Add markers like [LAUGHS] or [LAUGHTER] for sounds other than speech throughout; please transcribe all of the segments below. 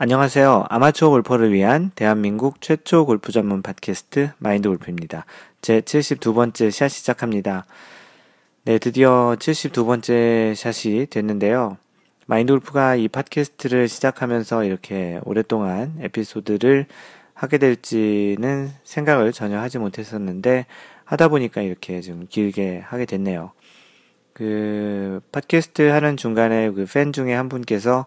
안녕하세요. 아마추어 골퍼를 위한 대한민국 최초 골프 전문 팟캐스트 마인드 골프입니다. 제 72번째 샷 시작합니다. 네, 드디어 72번째 샷이 됐는데요. 마인드 골프가 이 팟캐스트를 시작하면서 이렇게 오랫동안 에피소드를 하게 될지는 생각을 전혀 하지 못했었는데 하다 보니까 이렇게 좀 길게 하게 됐네요. 그 팟캐스트 하는 중간에 그 팬 중에 한 분께서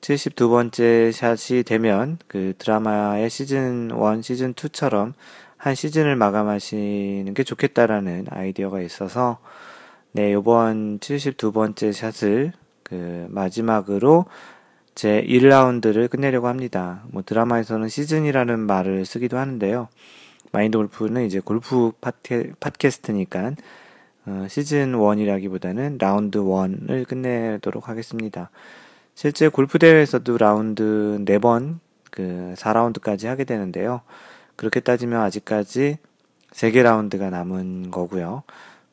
72번째 샷이 되면 그 드라마의 시즌 1, 시즌 2처럼 한 시즌을 마감하시는 게 좋겠다라는 아이디어가 있어서 네, 요번 72번째 샷을 그 마지막으로 제 1라운드를 끝내려고 합니다. 뭐 드라마에서는 시즌이라는 말을 쓰기도 하는데요. 마인드 골프는 이제 골프 팟캐, 팟캐스트니까 어, 시즌 1이라기보다는 라운드 1을 끝내도록 하겠습니다. 실제 골프 대회에서도 라운드 4번 그 4라운드까지 하게 되는데요. 그렇게 따지면 아직까지 3개 라운드가 남은 거고요.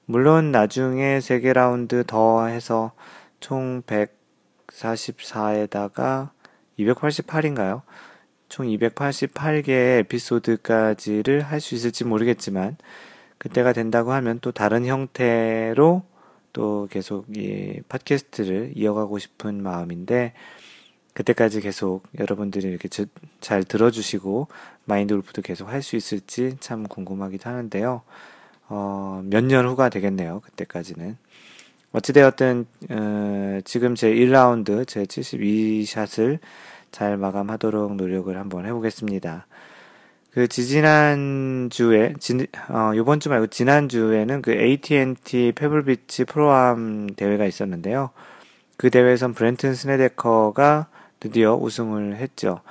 물론 나중에 3개 라운드 더 해서 총 144에다가 288인가요? 총 288개의 에피소드까지를 할 수 있을지 모르겠지만 그때가 된다고 하면 또 다른 형태로 또 계속 이 팟캐스트를 이어가고 싶은 마음인데 그때까지 계속 여러분들이 이렇게 잘 들어주시고 마인드 골프도 계속 할 수 있을지 참 궁금하기도 하는데요. 어, 몇 년 후가 되겠네요. 그때까지는. 어찌되었든, 어, 지금 제 1라운드, 제 72샷을 잘 마감하도록 노력을 한번 해보겠습니다. 그 지지난 주에 진, 어, 요번 주 말고 지난 주에는 그 AT&T 페블비치 프로암 대회가 있었는데요. 그 대회에선 브렌튼 스네데커가 드디어 우승을 했죠.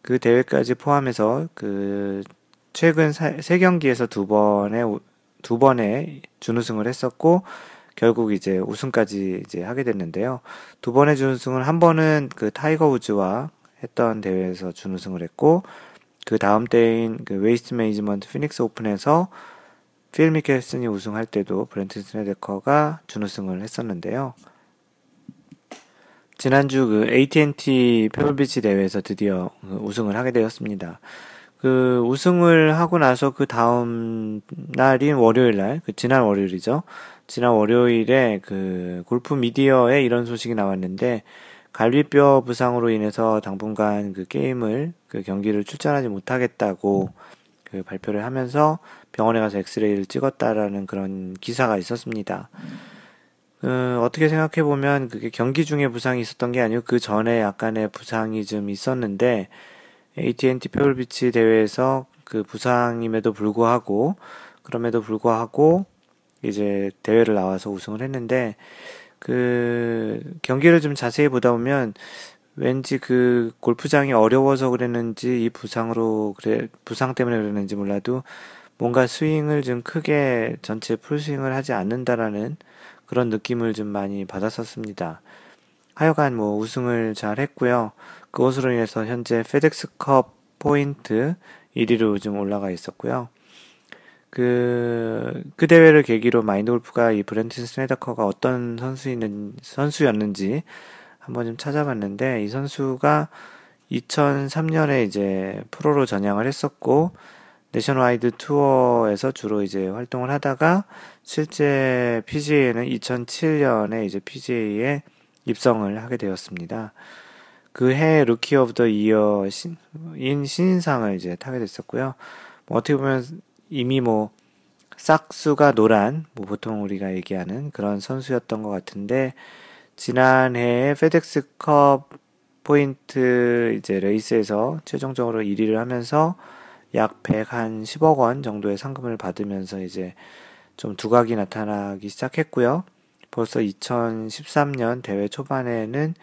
그 대회까지 포함해서 그 최근 세 경기에서 두 번의 두 번의 준우승을 했었고 결국 이제 우승까지 이제 하게 됐는데요. 두 번의 준우승을 한 번은 그 타이거 우즈와 했던 대회에서 준우승을 했고 그 다음 때인 그 웨이스트 매니지먼트 피닉스 오픈에서 필 미켈슨이 우승할 때도 브렌튼 스네데커가 준우승을 했었는데요. 지난주 그 AT&T 페블비치 대회에서 드디어 그 우승을 하게 되었습니다. 그 우승을 하고 나서 그 다음 날인 월요일 날, 그 지난 월요일이죠. 지난 월요일에 그 골프 미디어에 이런 소식이 나왔는데 갈비뼈 부상으로 인해서 당분간 그 게임을 그 경기를 출전하지 못하겠다고 그 발표를 하면서 병원에 가서 엑스레이를 찍었다라는 그런 기사가 있었습니다. 그 어떻게 생각해 보면 그게 경기 중에 부상이 있었던 게 아니고 그 전에 약간의 부상이 좀 있었는데 AT&T 페블비치 대회에서 그 부상임에도 불구하고 그럼에도 불구하고 이제 대회를 나와서 우승을 했는데 그 경기를 좀 자세히 보다 보면 왠지 그 골프장이 어려워서 그랬는지 이 부상으로 그래 부상 때문에 그랬는지 몰라도 뭔가 스윙을 좀 크게 전체 풀스윙을 하지 않는다라는 그런 느낌을 좀 많이 받았었습니다. 하여간 뭐 우승을 잘 했고요. 그것으로 인해서 현재 페덱스컵 포인트 1위로 좀 올라가 있었고요. 그, 그 대회를 계기로 마인드 골프가 이 브렌튼 스네더커가 어떤 선수있는, 선수였는지 한번 좀 찾아봤는데, 이 선수가 2003년에 이제 프로로 전향을 했었고, 내셔널와이드 투어에서 주로 이제 활동을 하다가, 실제 PGA는 2007년에 이제 PGA에 입성을 하게 되었습니다. 그 해 rookie of the year인 신인상을 이제 타게 됐었고요. 뭐 어떻게 보면 이미 뭐 싹수가 노란 뭐 보통 우리가 얘기하는 그런 선수였던 것 같은데 지난해에 페덱스컵 포인트 이제 레이스에서 최종적으로 1위를 하면서 약 110억 원 정도의 상금을 받으면서 이제 좀 두각이 나타나기 시작했고요. 벌써 2013년 대회 초반에는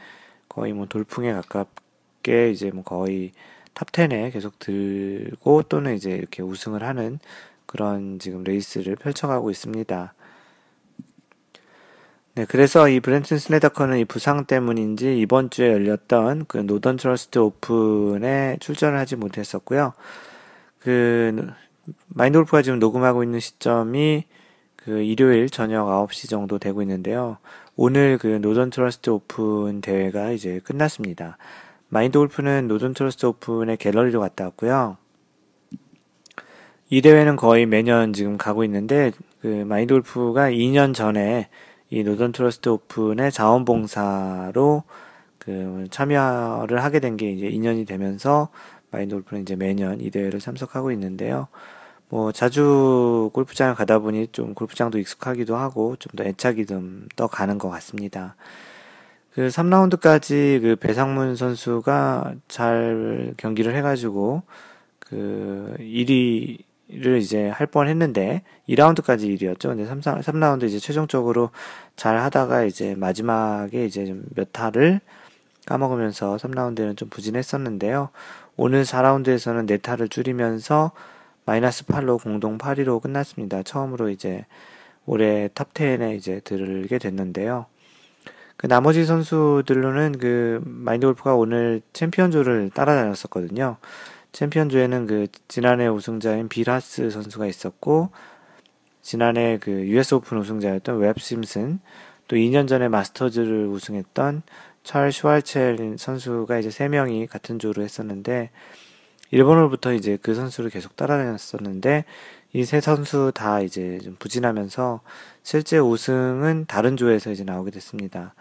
거의 뭐 돌풍에 가깝게 이제 뭐 거의 top 10에 계속 들고 또는 이제 이렇게 우승을 하는 그런 지금 레이스를 펼쳐가고 있습니다. 네, 그래서 이 브렌튼 스네더커는 이 부상 때문인지 이번 주에 열렸던 그 노던 트러스트 오픈에 출전을 하지 못했었고요. 그 마인드 골프가 지금 녹음하고 있는 시점이 그 일요일 저녁 9시 정도 되고 있는데요. 오늘 그 노던 트러스트 오픈 대회가 이제 끝났습니다. 마인드 골프는 노던 트러스트 오픈의 갤러리로 갔다 왔고요. 이 대회는 거의 매년 지금 가고 있는데 그 마인드 골프가 2년 전에 이 노던 트러스트 오픈의 자원봉사로 그 참여를 하게 된 게 이제 2년이 되면서 마인드 골프는 이제 매년 이 대회를 참석하고 있는데요. 뭐 자주 골프장을 가다 보니 좀 골프장도 익숙하기도 하고 좀 더 애착이 좀 더 가는 것 같습니다. 그 3라운드까지 그 배상문 선수가 잘 경기를 해가지고 그 1위를 이제 할 뻔 했는데 2라운드까지 1위였죠. 근데 3, 3라운드 이제 최종적으로 잘 하다가 이제 마지막에 이제 좀몇 타를 까먹으면서 3라운드에는 좀 부진했었는데요. 오늘 4라운드에서는 4타를 줄이면서 마이너스 8로 공동 8위로 끝났습니다. 처음으로 이제 올해 top 10에 이제 들게 됐는데요. 그 나머지 선수들로는 그 마인드 골프가 오늘 챔피언조를 따라다녔었거든요. 챔피언조에는 그 지난해 우승자인 빌 하스 선수가 있었고 지난해 그 US 오픈 우승자였던 웹 심슨 또 2년 전에 마스터즈를 우승했던 찰 슈왈첼 선수가 이제 3명이 같은 조로 했었는데 1번 홀부터 이제 그 선수를 계속 따라다녔었는데 이 세 선수 다 이제 좀 부진하면서 실제 우승은 다른 조에서 이제 나오게 됐습니다.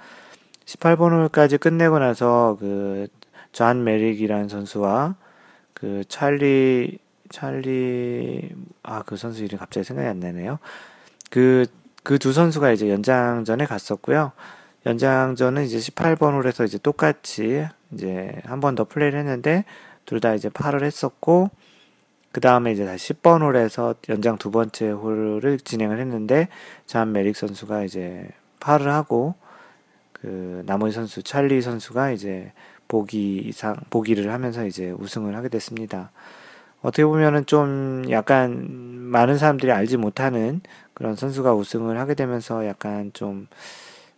18번 홀까지 끝내고 나서 그 존 메릭이라는 선수와 그 찰리 찰리 아 그 선수 이름 갑자기 생각이 안 나네요. 그 그 두 선수가 이제 연장전에 갔었고요. 연장전은 이제 18번 홀에서 이제 똑같이 이제 한 번 더 플레이를 했는데 둘 다 이제 파를 했었고 그 다음에 이제 다시 10번 홀에서 연장 두 번째 홀을 진행을 했는데 잔 메릭 선수가 이제 팔을 하고 그 나머지 선수 찰리 선수가 이제 보기 이상 보기를 하면서 이제 우승을 하게 됐습니다. 어떻게 보면은 좀 약간 많은 사람들이 알지 못하는 그런 선수가 우승을 하게 되면서 약간 좀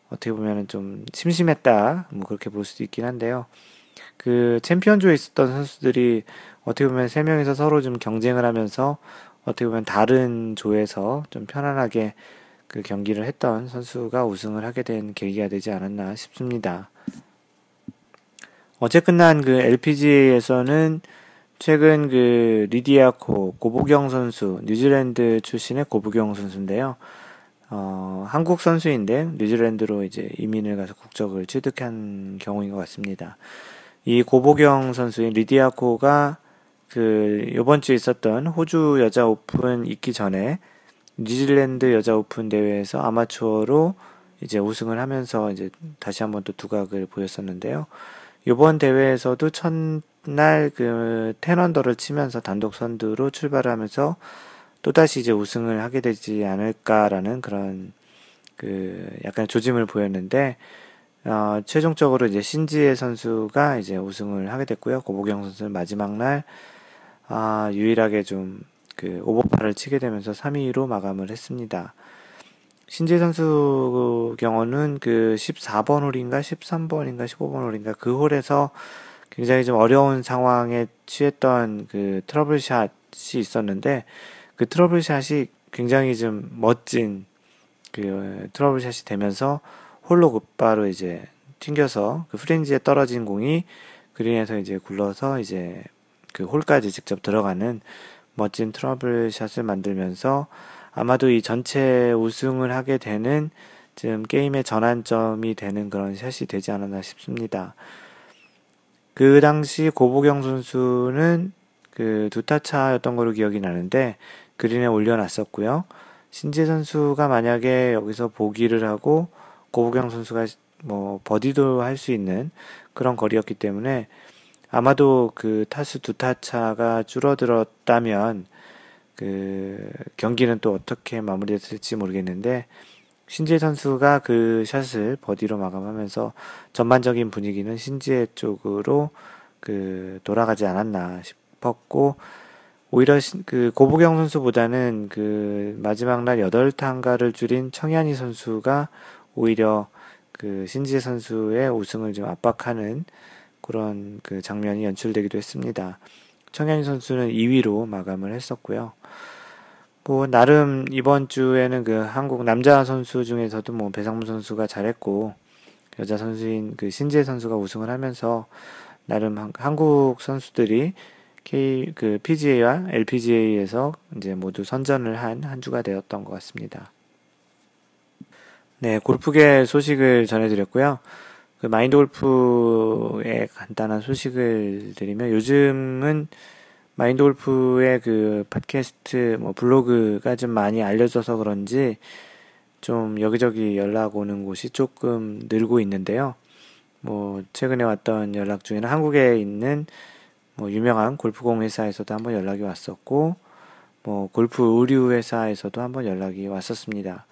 어떻게 보면은 좀 심심했다 뭐 그렇게 볼 수도 있긴 한데요. 그 챔피언조에 있었던 선수들이 어떻게 보면 세 명이서 서로 좀 경쟁을 하면서 어떻게 보면 다른 조에서 좀 편안하게 그 경기를 했던 선수가 우승을 하게 된 계기가 되지 않았나 싶습니다. 어제 끝난 그 LPGA에서는 최근 그 리디아코 고보경 선수 뉴질랜드 출신의 고보경 선수인데요. 어, 한국 선수인데 뉴질랜드로 이제 이민을 가서 국적을 취득한 경우인 것 같습니다. 이 고보경 선수인 리디아코가 그 요번 주에 있었던 호주 여자 오픈 있기 전에 뉴질랜드 여자 오픈 대회에서 아마추어로 이제 우승을 하면서 이제 다시 한번 또 두각을 보였었는데요. 요번 대회에서도 첫날 그 ten under를 치면서 단독 선두로 출발하면서 또다시 이제 우승을 하게 되지 않을까라는 그런 그 약간 조짐을 보였는데 어, 최종적으로 이제 신지애 선수가 이제 우승을 하게 됐고요. 고보경 선수는 마지막 날, 아, 유일하게 좀 그 오버파를 치게 되면서 3위로 마감을 했습니다. 신지혜 선수 경우는 그 14번 홀인가 13번인가 15번 홀인가 그 홀에서 굉장히 좀 어려운 상황에 취했던 그 트러블샷이 있었는데 그 트러블샷이 굉장히 좀 멋진 그 트러블샷이 되면서 홀로 곧바로 이제 튕겨서 그 프렌즈에 떨어진 공이 그린에서 이제 굴러서 이제 그 홀까지 직접 들어가는 멋진 트러블 샷을 만들면서 아마도 이 전체 우승을 하게 되는 지금 게임의 전환점이 되는 그런 샷이 되지 않았나 싶습니다. 그 당시 고보경 선수는 그 두 타 차였던 걸로 기억이 나는데 그린에 올려놨었고요. 신재 선수가 만약에 여기서 보기를 하고 고우경 선수가 뭐 버디도 할 수 있는 그런 거리였기 때문에 아마도 그 타수 두 타차가 줄어들었다면 그 경기는 또 어떻게 마무리됐을지 모르겠는데 신지혜 선수가 그 샷을 버디로 마감하면서 전반적인 분위기는 신지혜 쪽으로 그 돌아가지 않았나 싶었고 오히려 그 고보경 선수보다는 그 마지막 날 8탄가를 줄인 청현희 선수가 오히려 그 신지혜 선수의 우승을 좀 압박하는 그런 그 장면이 연출되기도 했습니다. 청현 선수는 2위로 마감을 했었고요. 뭐 나름 이번 주에는 그 한국 남자 선수 중에서도 뭐 배상문 선수가 잘했고 여자 선수인 그 신지혜 선수가 우승을 하면서 나름 한, 한국 선수들이 K 그 PGA와 LPGA에서 이제 모두 선전을 한 한 주가 되었던 것 같습니다. 네, 골프계 소식을 전해드렸고요. 그 마인드 골프의 간단한 소식을 드리면 요즘은 마인드 골프의 그 팟캐스트 뭐 블로그가 좀 많이 알려져서 그런지 좀 여기저기 연락 오는 곳이 조금 늘고 있는데요. 뭐 최근에 왔던 연락 중에는 한국에 있는 뭐 유명한 골프공 회사에서도 한번 연락이 왔었고 뭐 골프 의류 회사에서도 한번 연락이 왔었습니다.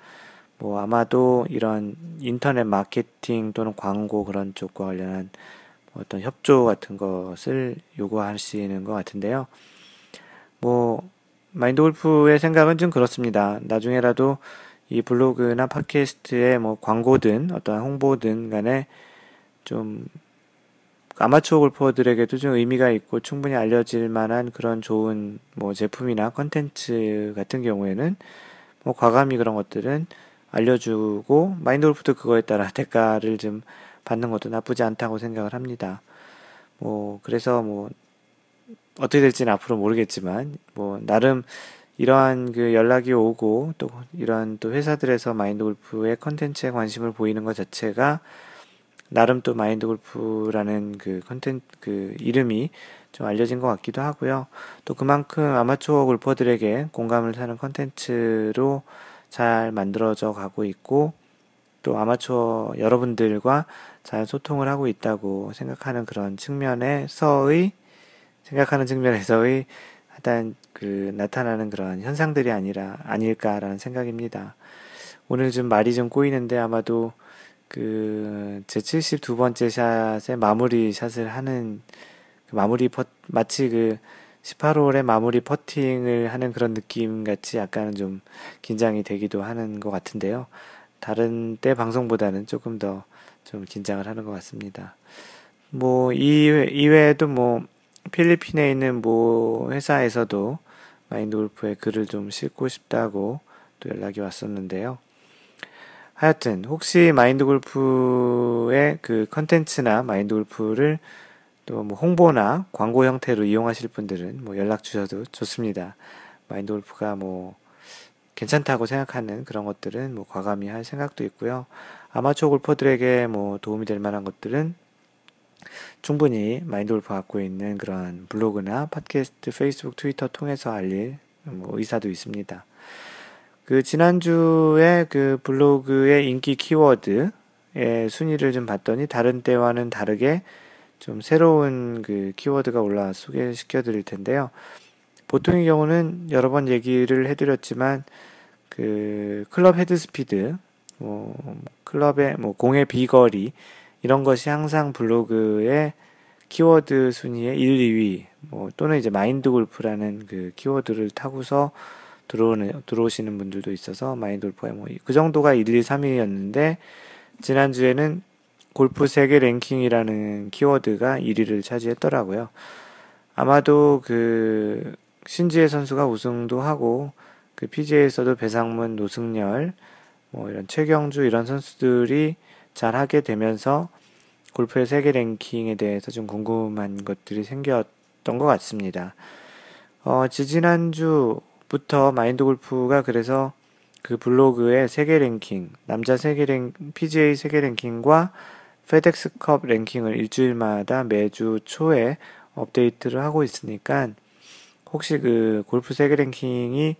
뭐 아마도 이런 인터넷 마케팅 또는 광고 그런 쪽과 관련한 어떤 협조 같은 것을 요구하시는 것 같은데요. 뭐 마인드 골프의 생각은 좀 그렇습니다. 나중에라도 이 블로그나 팟캐스트에 뭐 광고든 어떤 홍보든 간에 좀 아마추어 골퍼들에게도 좀 의미가 있고 충분히 알려질 만한 그런 좋은 뭐 제품이나 컨텐츠 같은 경우에는 뭐 과감히 그런 것들은 알려주고 마인드 골프도 그거에 따라 대가를 좀 받는 것도 나쁘지 않다고 생각을 합니다. 뭐 그래서 뭐 어떻게 될지는 앞으로 모르겠지만 뭐 나름 이러한 그 연락이 오고 또 이러한 또 회사들에서 마인드 골프의 컨텐츠에 관심을 보이는 것 자체가 나름 또 마인드 골프라는 그 컨텐츠 그 이름이 좀 알려진 것 같기도 하고요. 또 그만큼 아마추어 골퍼들에게 공감을 사는 컨텐츠로 잘 만들어져 가고 있고 또 아마추어 여러분들과 잘 소통을 하고 있다고 생각하는 그런 측면에서의 생각하는 측면에서의 하여튼 그 나타나는 그런 현상들이 아니라 아닐까라는 생각입니다. 오늘 좀 말이 좀 꼬이는데 아마도 그 제 72번째 샷의 마무리 샷을 하는 그 마무리 퍼 마치 그 18홀의 마무리 퍼팅을 하는 그런 느낌 같이 약간은 좀 긴장이 되기도 하는 것 같은데요. 다른 때 방송보다는 조금 더 좀 긴장을 하는 것 같습니다. 뭐, 이외, 이외에도 뭐, 필리핀에 있는 뭐 회사에서도 마인드 골프의 글을 좀 싣고 싶다고 또 연락이 왔었는데요. 하여튼, 혹시 마인드 골프의 그 컨텐츠나 마인드 골프를 또 뭐 홍보나 광고 형태로 이용하실 분들은 뭐 연락 주셔도 좋습니다. 마인드 골프가 뭐 괜찮다고 생각하는 그런 것들은 뭐 과감히 할 생각도 있고요. 아마추어 골퍼들에게 뭐 도움이 될 만한 것들은 충분히 마인드 골프 갖고 있는 그런 블로그나 팟캐스트, 페이스북, 트위터 통해서 알릴 뭐 의사도 있습니다. 그 지난주에 그 블로그의 인기 키워드의 순위를 좀 봤더니 다른 때와는 다르게 좀 새로운 그 키워드가 올라 소개시켜 드릴 텐데요. 보통의 경우는 여러 번 얘기를 해드렸지만 그 클럽 헤드 스피드, 뭐 클럽의 뭐 공의 비거리 이런 것이 항상 블로그의 키워드 순위의 1, 2위, 뭐 또는 이제 마인드 골프라는 그 키워드를 타고서 들어오는 들어오시는 분들도 있어서 마인드 골프가 뭐그 정도가 1, 2, 3위였는데 지난주에는 골프 세계 랭킹이라는 키워드가 1위를 차지했더라고요. 아마도 그 신지혜 선수가 우승도 하고 그 PGA에서도 배상문, 노승열, 뭐 이런 최경주 이런 선수들이 잘 하게 되면서 골프의 세계 랭킹에 대해서 좀 궁금한 것들이 생겼던 것 같습니다. 어, 지지난주부터 마인드 골프가 그래서 그 블로그의 세계 랭킹, 남자 세계 랭, PGA 세계 랭킹과 페덱스컵 랭킹을 일주일마다 매주 초에 업데이트를 하고 있으니까 혹시 그 골프 세계 랭킹이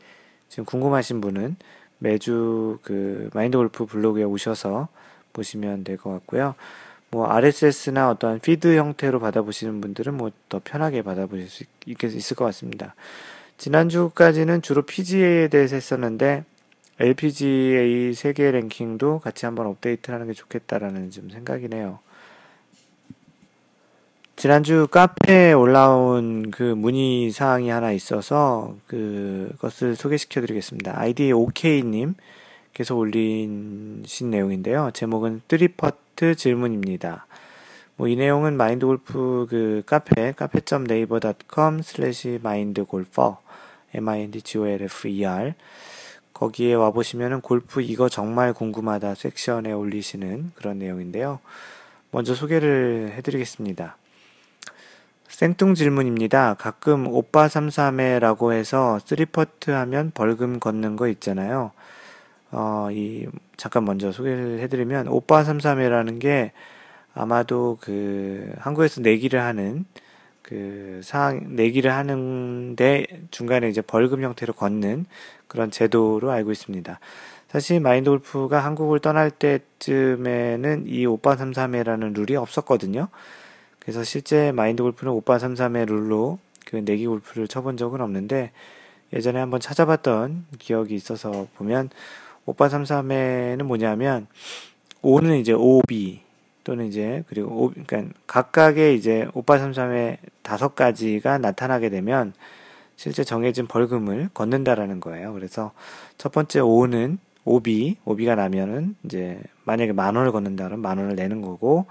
지금 궁금하신 분은 매주 그 마인드 골프 블로그에 오셔서 보시면 될 것 같고요. 뭐 RSS나 어떤 feed 형태로 받아보시는 분들은 뭐 더 편하게 받아보실 수 있, 있을 것 같습니다. 지난주까지는 주로 PGA에 대해서 했었는데 LPGA 세계 랭킹도 같이 한번 업데이트를 하는 게 좋겠다라는 좀 생각이네요. 지난주 카페에 올라온 그 문의 사항이 하나 있어서 그것을 소개시켜 드리겠습니다. 아이디 OK님 께서 올리신 내용인데요. 제목은 three putt 질문입니다. 뭐 이 내용은 마인드 골프 그 카페 cafe.naver.com 슬래시 mindgolfer m-i-n-d-g-o-l-f-e-r 거기에 와보시면은 골프 이거 정말 궁금하다 섹션에 올리시는 그런 내용인데요. 먼저 소개를 해드리겠습니다. 생뚱 질문입니다. 가끔 오빠 삼삼해라고 해서 three putt 하면 벌금 걷는 거 있잖아요. 어, 이, 잠깐 먼저 소개를 해드리면, 오빠 삼삼해라는 게 아마도 그, 한국에서 내기를 하는, 그, 상황, 내기를 하는데 중간에 이제 벌금 형태로 걷는 그런 제도로 알고 있습니다. 사실 마인드 골프가 한국을 떠날 때쯤에는 이 오빠 삼삼회라는 룰이 없었거든요. 그래서 실제 마인드 골프는 오빠 33의 룰로 그 내기 골프를 쳐본 적은 없는데 예전에 한번 찾아봤던 기억이 있어서 보면 오빠 33회는 뭐냐면 5는 이제 OB 또는 이제 그리고 오, 그러니까 각각의 이제 오빠 삼삼해 다섯 가지가 나타나게 되면 실제 정해진 벌금을 걷는다라는 거예요. 그래서 첫 번째 오는 오비, 오비가 나면은 이제 만약에 만 원을 걷는다면 만 원을 내는 거고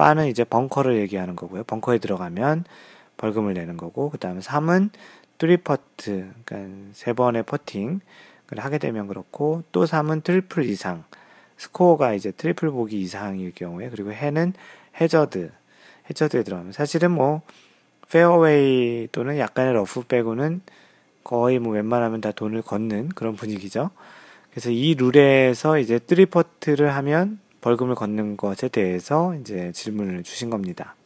바는 이제 벙커를 얘기하는 거고요. 벙커에 들어가면 벌금을 내는 거고, 그 다음에 3은 three putt, 그러니까 세 번의 퍼팅을 하게 되면 그렇고, 또 3은 트리플 이상, 스코어가 이제 트리플 보기 이상일 경우에, 그리고 해는 해저드, 해저드에 들어가면, 사실은 뭐, 페어웨이 또는 약간의 러프 빼고는 거의 뭐 웬만하면 다 돈을 걷는 그런 분위기죠. 그래서 이 룰에서 이제 three putt를 하면 벌금을 걷는 것에 대해서 이제 질문을 주신 겁니다.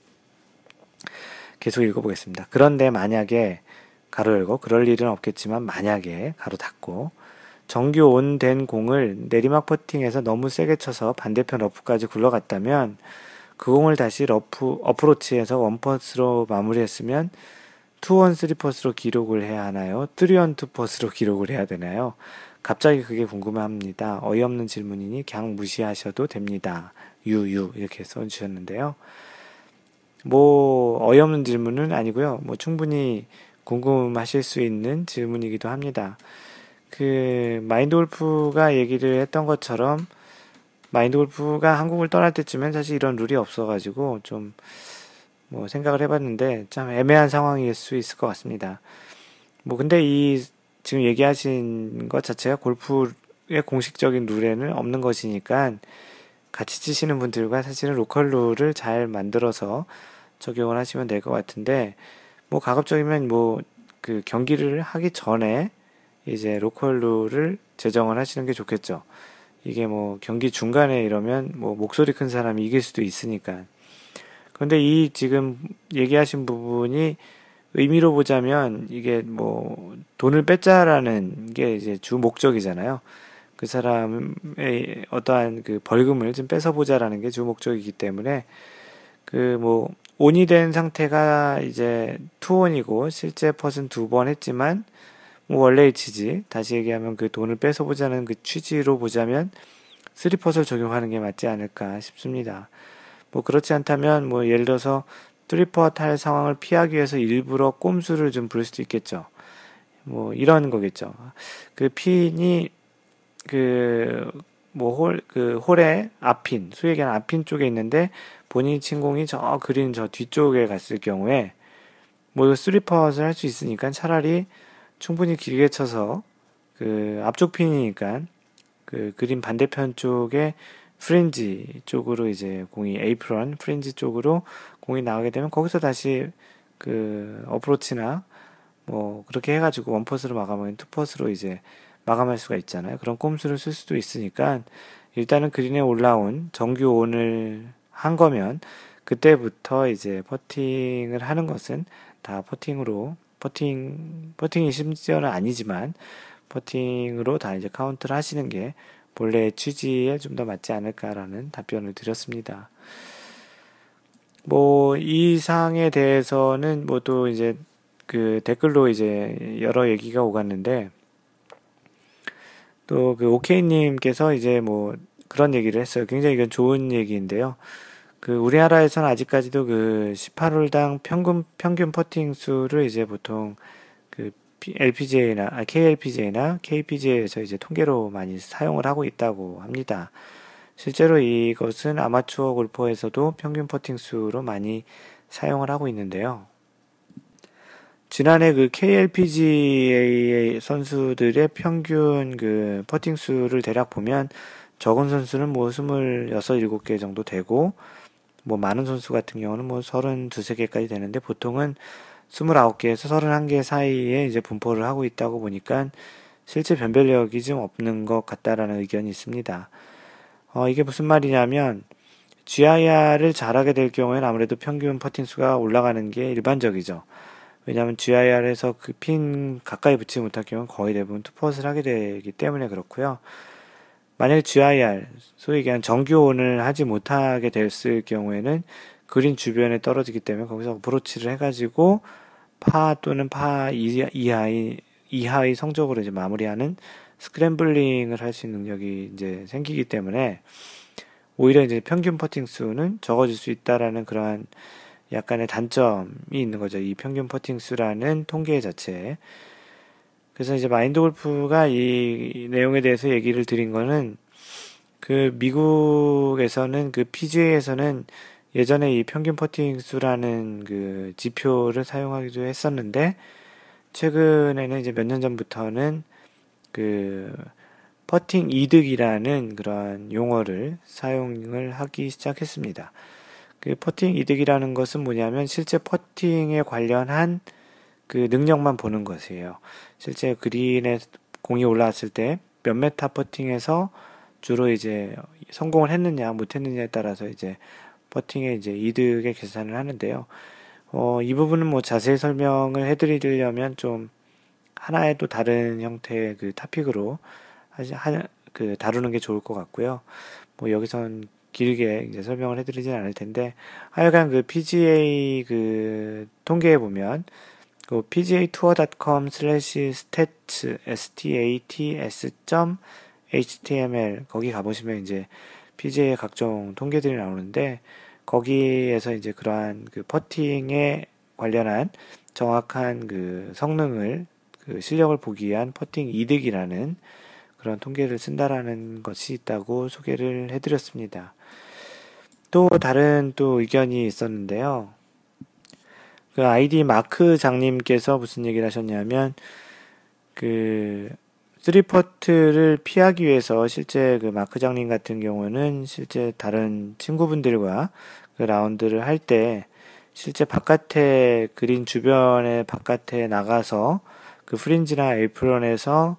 계속 읽어보겠습니다. 그런데 만약에 가로 열고 그럴 일은 없겠지만 만약에 가로 닫고 정규 on 된 공을 내리막 퍼팅에서 너무 세게 쳐서 반대편 러프까지 굴러갔다면 그 공을 다시 러프 어프로치에서 one putt으로 마무리했으면 two on three putt으로 기록을 해야 하나요? three on two putt으로 기록을 해야 되나요? 갑자기 그게 궁금합니다. 어이없는 질문이니 그냥 무시하셔도 됩니다. 유유 이렇게 써주셨는데요. 뭐 어이없는 질문은 아니고요. 뭐 충분히 궁금하실 수 있는 질문이기도 합니다. 그 마인드 골프가 얘기를 했던 것처럼 마인드 골프가 한국을 떠날 때쯤엔 사실 이런 룰이 없어가지고 좀 뭐 생각을 해봤는데 참 애매한 상황일 수 있을 것 같습니다. 뭐 근데 이 지금 얘기하신 것 자체가 골프의 공식적인 룰에는 없는 것이니까 같이 치시는 분들과 사실은 로컬 룰을 잘 만들어서 적용을 하시면 될 것 같은데 뭐 가급적이면 뭐 그 경기를 하기 전에 이제 로컬 룰을 제정을 하시는 게 좋겠죠. 이게 뭐 경기 중간에 이러면 뭐 목소리 큰 사람이 이길 수도 있으니까. 그런데 이 지금 얘기하신 부분이 의미로 보자면 이게 뭐 돈을 뺏자라는 게 이제 주 목적이잖아요. 그 사람의 어떠한 그 벌금을 좀 뺏어보자라는 게 주 목적이기 때문에 그 뭐 on이 된 상태가 이제 two on이고 실제 퍼팅은 두번 했지만 뭐 원래의 취지 다시 얘기하면 그 돈을 뺏어보자는 그 취지로 보자면 three putts를 적용하는 게 맞지 않을까 싶습니다. 뭐 그렇지 않다면 뭐 예를 들어서 three putt 할 상황을 피하기 위해서 일부러 꼼수를 좀 부를 수도 있겠죠. 뭐 이런 거겠죠. 그 핀이 그 뭐 홀 그 홀의 앞핀 수에게 앞핀 쪽에 있는데 본인이 친 공이 저 그린 저 뒤쪽에 갔을 경우에 뭐 three putt를 할 수 있으니까 차라리 충분히 길게 쳐서 그 앞쪽 핀이니까 그 그린 반대편 쪽에 fringe 쪽으로 이제 공이 에이프런 fringe 쪽으로 공이 나가게 되면 거기서 다시 그 어프로치나 뭐 그렇게 해가지고 one putt로 마감하면 two putts로 이제 마감할 수가 있잖아요. 그런 꼼수를 쓸 수도 있으니까 일단은 그린에 올라온 정규 on을 한 거면 그때부터 이제 퍼팅을 하는 것은 다 퍼팅으로 퍼팅 퍼팅이 심지어는 아니지만 퍼팅으로 다 이제 카운트를 하시는 게 본래 취지에 좀 더 맞지 않을까라는 답변을 드렸습니다. 뭐, 이 사항에 대해서는 뭐또 이제 그 댓글로 이제 여러 얘기가 오갔는데, 또 그 오케이님께서 이제 뭐 그런 얘기를 했어요. 굉장히 이건 좋은 얘기인데요. 그 우리나라에서는 아직까지도 그 18홀당 평균 평균 퍼팅 수를 이제 보통 그 LPGA나 아, KLPGA나 KPGA에서 이제 통계로 많이 사용을 하고 있다고 합니다. 실제로 이것은 아마추어 골퍼에서도 평균 퍼팅 수로 많이 사용을 하고 있는데요. 지난해 그 KLPGA 선수들의 평균 그 퍼팅 수를 대략 보면 적은 선수는 뭐 26, 7개 정도 되고 뭐 많은 선수 같은 경우는 뭐 32, 3개까지 되는데 보통은 29개에서 31개 사이에 이제 분포를 하고 있다고 보니까 실제 변별력이 좀 없는 것 같다라는 의견이 있습니다. 어, 이게 무슨 말이냐면 GIR을 잘하게 될 경우에는 아무래도 평균 퍼팅 수가 올라가는 게 일반적이죠. 왜냐하면 GIR에서 그 핀 가까이 붙지 못할 경우는 거의 대부분 투퍼스를 하게 되기 때문에 그렇고요. 만약에 GIR, 소위 얘기한 정규온을 하지 못하게 됐을 경우에는 그린 주변에 떨어지기 때문에 거기서 브로치를 해가지고 파 또는 파 이하의, 이하의 성적으로 이제 마무리하는 scrambling을 할 수 있는 능력이 이제 생기기 때문에 오히려 이제 평균 퍼팅 수는 적어질 수 있다라는 그러한 약간의 단점이 있는 거죠. 이 평균 퍼팅 수라는 통계 자체에. 그래서 이제 마인드 골프가 이 내용에 대해서 얘기를 드린 거는 그 미국에서는 그 PGA에서는 예전에 이 평균 퍼팅 수라는 그 지표를 사용하기도 했었는데 최근에는 이제 몇 년 전부터는 그 퍼팅 이득이라는 그러한 용어를 사용을 하기 시작했습니다. 그 퍼팅 이득이라는 것은 뭐냐면 실제 퍼팅에 관련한 그 능력만 보는 것이에요. 실제 그린에 공이 올라왔을 때 몇 메타 퍼팅에서 주로 이제 성공을 했느냐 못했느냐에 따라서 이제 퍼팅의 이제 이득의 계산을 하는데요. 어, 이 부분은 뭐 자세히 설명을 해드리려면 좀 하나의 또 다른 형태의 그 타픽으로 하, 그 다루는 게 좋을 것 같고요. 뭐 여기선 길게 이제 설명을 해드리진 않을 텐데 하여간 그 PGA 그 통계에 보면 그 pgatour.com slash stats, stats. html 거기 가보시면 이제 PGA의 각종 통계들이 나오는데 거기에서 이제 그러한 그 퍼팅에 관련한 정확한 그 성능을 그 실력을 보기 위한 퍼팅 이득이라는 그런 통계를 쓴다라는 것이 있다고 소개를 해드렸습니다. 또 다른 또 의견이 있었는데요. 그 아이디 마크 장님께서 무슨 얘기를 하셨냐면 그 three putt를 피하기 위해서 실제 그 마크 장님 같은 경우는 실제 다른 친구분들과 그 라운드를 할 때 실제 바깥에 그린 주변에 바깥에 나가서 그 fringe나 에이프런에서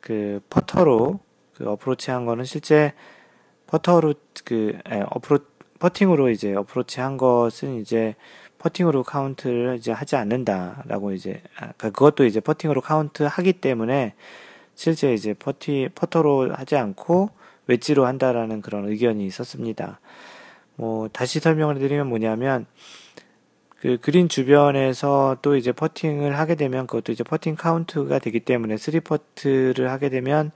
그 퍼터로 그 어프로치 한 거는 실제 퍼터로 그 에, 어프로 퍼팅으로 이제 어프로치 한 것은 이제 퍼팅으로 카운트를 이제 하지 않는다라고 이제 아, 그러니까 그것도 이제 퍼팅으로 카운트 하기 때문에 실제 이제 퍼티 퍼터로 하지 않고 웨지로 한다라는 그런 의견이 있었습니다. 뭐 다시 설명을 드리면 뭐냐면 그 그린 주변에서 또 이제 퍼팅을 하게 되면 그것도 이제 퍼팅 카운트가 되기 때문에 three putt를 하게 되면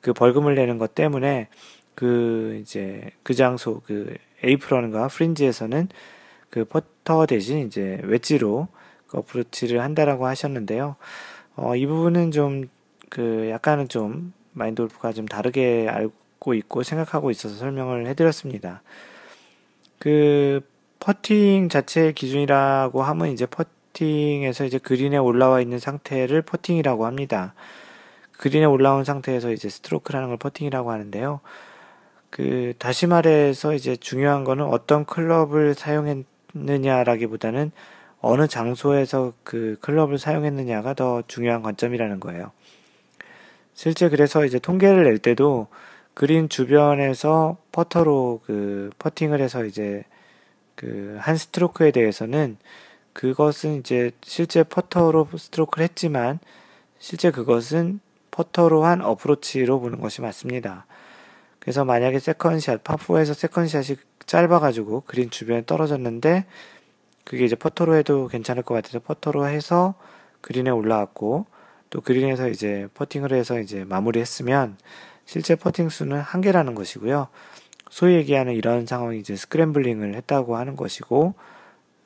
그 벌금을 내는 것 때문에 그 이제 그 장소 그 에이프런과 fringe에서는 그 퍼터 대신 이제 웨지로 그 어프로치를 한다라고 하셨는데요. 어, 이 부분은 좀 그 약간은 좀 마인드 골프가 좀 다르게 알고 있고 생각하고 있어서 설명을 해드렸습니다. 그 퍼팅 자체의 기준이라고 하면 이제 퍼팅에서 이제 그린에 올라와 있는 상태를 퍼팅이라고 합니다. 그린에 올라온 상태에서 이제 스트로크라는 걸 퍼팅이라고 하는데요. 그 다시 말해서 이제 중요한 거는 어떤 클럽을 사용했 했느냐라기보다는 어느 장소에서 그 클럽을 사용했느냐가 더 중요한 관점이라는 거예요. 실제 그래서 이제 통계를 낼 때도 그린 주변에서 퍼터로 그 퍼팅을 해서 이제 그 한 스트로크에 대해서는 그것은 이제 실제 퍼터로 스트로크를 했지만 실제 그것은 퍼터로 한 어프로치로 보는 것이 맞습니다. 그래서 만약에 second shot, 파4에서 second shot이 짧아가지고 그린 주변에 떨어졌는데 그게 이제 퍼터로 해도 괜찮을 것 같아서 퍼터로 해서 그린에 올라왔고 또 그린에서 이제 퍼팅을 해서 이제 마무리했으면 실제 퍼팅 수는 한 개라는 것이고요. 소위 얘기하는 이런 상황이 이제 scrambling을 했다고 하는 것이고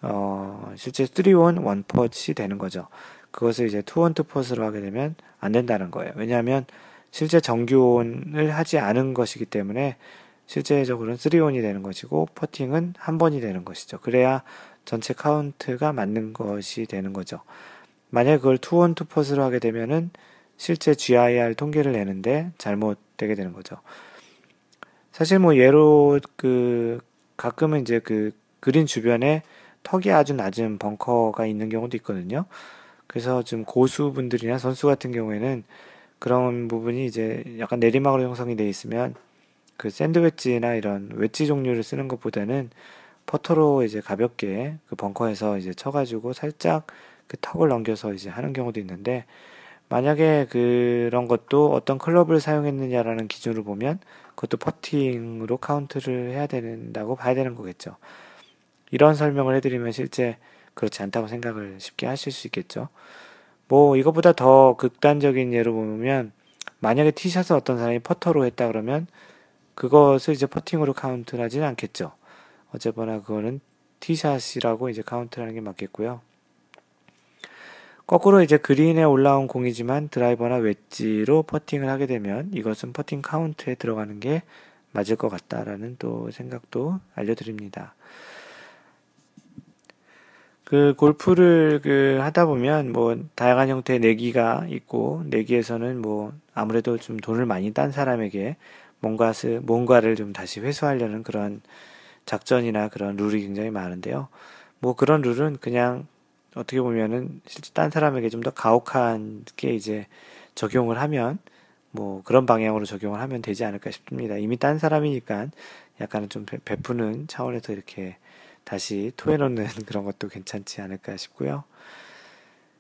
어 실제 3 on one putt이 되는 거죠. 그것을 이제 two on two putts로 하게 되면 안 된다는 거예요. 왜냐하면 실제 정규 on을 하지 않은 것이기 때문에 실제적으로는 3 on이 되는 것이고 퍼팅은 한 번이 되는 것이죠. 그래야 전체 카운트가 맞는 것이 되는 거죠. 만약 그걸 two on two putts로 하게 되면은 실제 GIR 통계를 내는데 잘못되게 되는 거죠. 사실 뭐 예로 그 가끔은 이제 그 그린 주변에 턱이 아주 낮은 벙커가 있는 경우도 있거든요. 그래서 좀 고수분들이나 선수 같은 경우에는 그런 부분이 이제 약간 내리막으로 형성이 돼 있으면 그 샌드 웨지나 이런 웨지 종류를 쓰는 것보다는 퍼터로 이제 가볍게 그 벙커에서 이제 쳐가지고 살짝 그 턱을 넘겨서 이제 하는 경우도 있는데 만약에 그런 것도 어떤 클럽을 사용했느냐라는 기준으로 보면 그것도 퍼팅으로 카운트를 해야 된다고 봐야 되는 거겠죠. 이런 설명을 해드리면 실제 그렇지 않다고 생각을 쉽게 하실 수 있겠죠. 뭐 이것보다 더 극단적인 예로 보면 만약에 티샷을 어떤 사람이 퍼터로 했다 그러면 그것을 이제 퍼팅으로 카운트를 하지는 않겠죠. 어쨌거나 그거는 티샷이라고 이제 카운트를 하는 게 맞겠고요. 거꾸로 이제 그린에 올라온 공이지만 드라이버나 웨지로 퍼팅을 하게 되면 이것은 퍼팅 카운트에 들어가는 게 맞을 것 같다라는 또 생각도 알려드립니다. 그 골프를 그 하다 보면 뭐 다양한 형태의 내기가 있고 내기에서는 뭐 아무래도 좀 돈을 많이 딴 사람에게 뭔가 뭔가를 좀 다시 회수하려는 그런 작전이나 그런 룰이 굉장히 많은데요. 뭐 그런 룰은 그냥 어떻게 보면은 실제 딴 사람에게 좀 더 가혹한 게 이제 적용을 하면 뭐 그런 방향으로 적용을 하면 되지 않을까 싶습니다. 이미 딴 사람이니까 약간은 좀 베푸는 차원에서 이렇게 다시 토해놓는 [LAUGHS] 그런 것도 괜찮지 않을까 싶고요.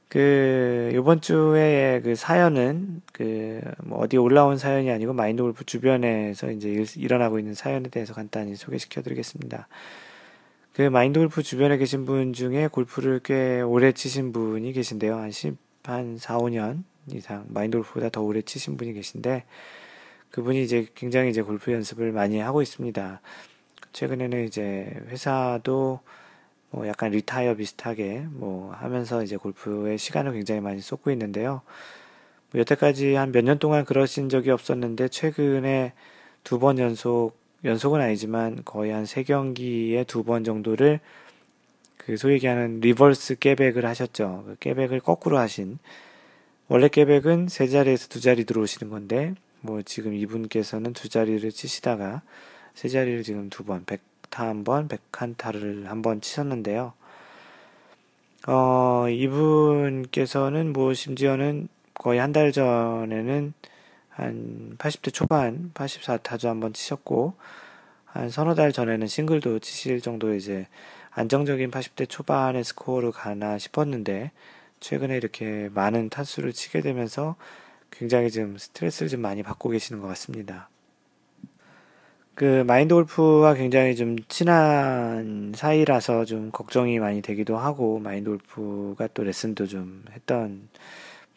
그, 요번 주에 그 사연은 그, 뭐 어디 올라온 사연이 아니고 마인드 골프 주변에서 이제 일, 일어나고 있는 사연에 대해서 간단히 소개시켜 드리겠습니다. 그 마인드 골프 주변에 계신 분 중에 골프를 꽤 오래 치신 분이 계신데요. 한 10, 한 4, 5년 이상 마인드 골프보다 더 오래 치신 분이 계신데 그분이 이제 굉장히 이제 골프 연습을 많이 하고 있습니다. 최근에는 이제 회사도 뭐 약간 retire 비슷하게 뭐 하면서 이제 골프에 시간을 굉장히 많이 쏟고 있는데요. 뭐 여태까지 한 몇 년 동안 그러신 적이 없었는데 최근에 두 번 연속 연속은 아니지만 거의 한 세 경기에 두 번 정도를 그 소위 얘기하는 reverse 깨백을 하셨죠. 그 깨백을 거꾸로 하신 원래 깨백은 세 자리에서 두 자리 들어오시는 건데 뭐 지금 이분께서는 두 자리를 치시다가 세 자리를 지금 두 번, 백타 한 번, 백한타를 한 번 치셨는데요. 어, 이분께서는 뭐 심지어는 거의 한 달 전에는 한 80대 초반 84타도 한번 치셨고 한 서너 달 전에는 싱글도 치실 정도 이제 안정적인 80대 초반의 스코어로 가나 싶었는데 최근에 이렇게 많은 타수를 치게 되면서 굉장히 좀 스트레스를 좀 많이 받고 계시는 것 같습니다. 그 마인드 골프와 굉장히 좀 친한 사이라서 좀 걱정이 많이 되기도 하고 마인드 골프가 또 레슨도 좀 했던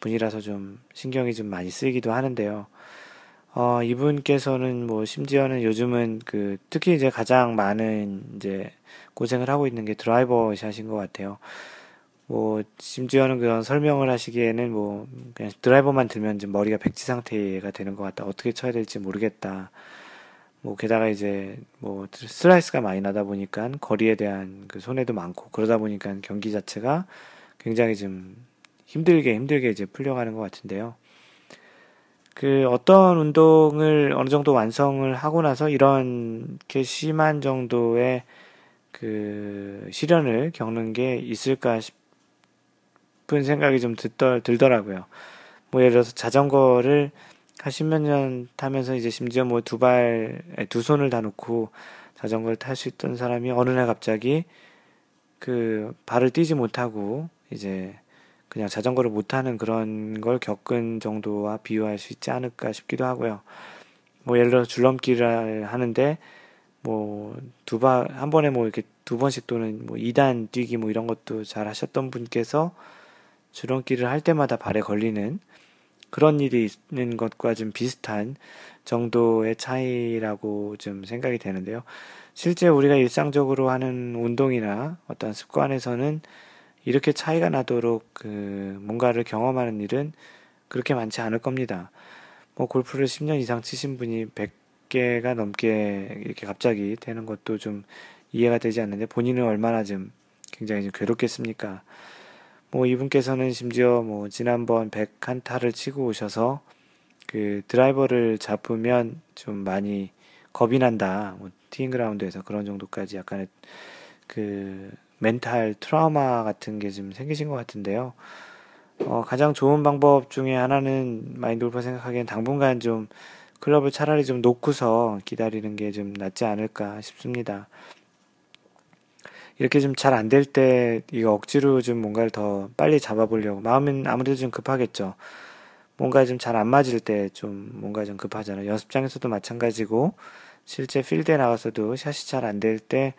분이라서 좀 신경이 좀 많이 쓰이기도 하는데요. 어, 이분께서는 뭐 심지어는 요즘은 그 특히 이제 가장 많은 이제 고생을 하고 있는 게 드라이버 샷인 것 같아요. 뭐 심지어는 그런 설명을 하시기에는 뭐 그냥 드라이버만 들면 이제 머리가 백지 상태가 되는 것 같다. 어떻게 쳐야 될지 모르겠다. 뭐 게다가 이제 뭐 슬라이스가 많이 나다 보니까 거리에 대한 그 손해도 많고 그러다 보니까 경기 자체가 굉장히 좀 힘들게 힘들게 이제 풀려가는 것 같은데요. 그 어떤 운동을 어느 정도 완성을 하고 나서 이렇게 심한 정도의 그 시련을 겪는 게 있을까 싶은 생각이 좀 들더라고요. 뭐 예를 들어서 자전거를 한 십몇 년 타면서 이제 심지어 뭐 두 발, 두 손을 다 놓고 자전거를 탈 수 있던 사람이 어느 날 갑자기 그 발을 띄지 못하고 이제 그냥 자전거를 못 타는 그런 걸 겪은 정도와 비유할 수 있지 않을까 싶기도 하고요. 뭐 예를 들어 줄넘기를 하는데 뭐 두 발, 한 번에 뭐 이렇게 두 번씩 또는 뭐 2단 뛰기 뭐 이런 것도 잘 하셨던 분께서 줄넘기를 할 때마다 발에 걸리는 그런 일이 있는 것과 좀 비슷한 정도의 차이라고 좀 생각이 되는데요. 실제 우리가 일상적으로 하는 운동이나 어떤 습관에서는 이렇게 차이가 나도록 그 뭔가를 경험하는 일은 그렇게 많지 않을 겁니다. 뭐 골프를 10년 이상 치신 분이 100개가 넘게 이렇게 갑자기 되는 것도 좀 이해가 되지 않는데 본인은 얼마나 좀 굉장히 좀 괴롭겠습니까? 뭐 이분께서는 심지어 뭐 지난번 100한타를 치고 오셔서 그 드라이버를 잡으면 좀 많이 겁이 난다. 뭐 티잉 그라운드에서 그런 정도까지 약간의 그 멘탈 트라우마 같은 게 좀 생기신 것 같은데요. 어, 가장 좋은 방법 중에 하나는 마인드 골프 생각하기엔 당분간 좀 클럽을 차라리 좀 놓고서 기다리는 게 좀 낫지 않을까 싶습니다. 이렇게 좀 잘 안 될 때 이거 억지로 좀 뭔가를 더 빨리 잡아보려고 마음은 아무래도 좀 급하겠죠. 뭔가 좀 잘 안 맞을 때 좀 뭔가 좀 급하잖아요. 연습장에서도 마찬가지고 실제 필드에 나가서도 샷이 잘 안 될 때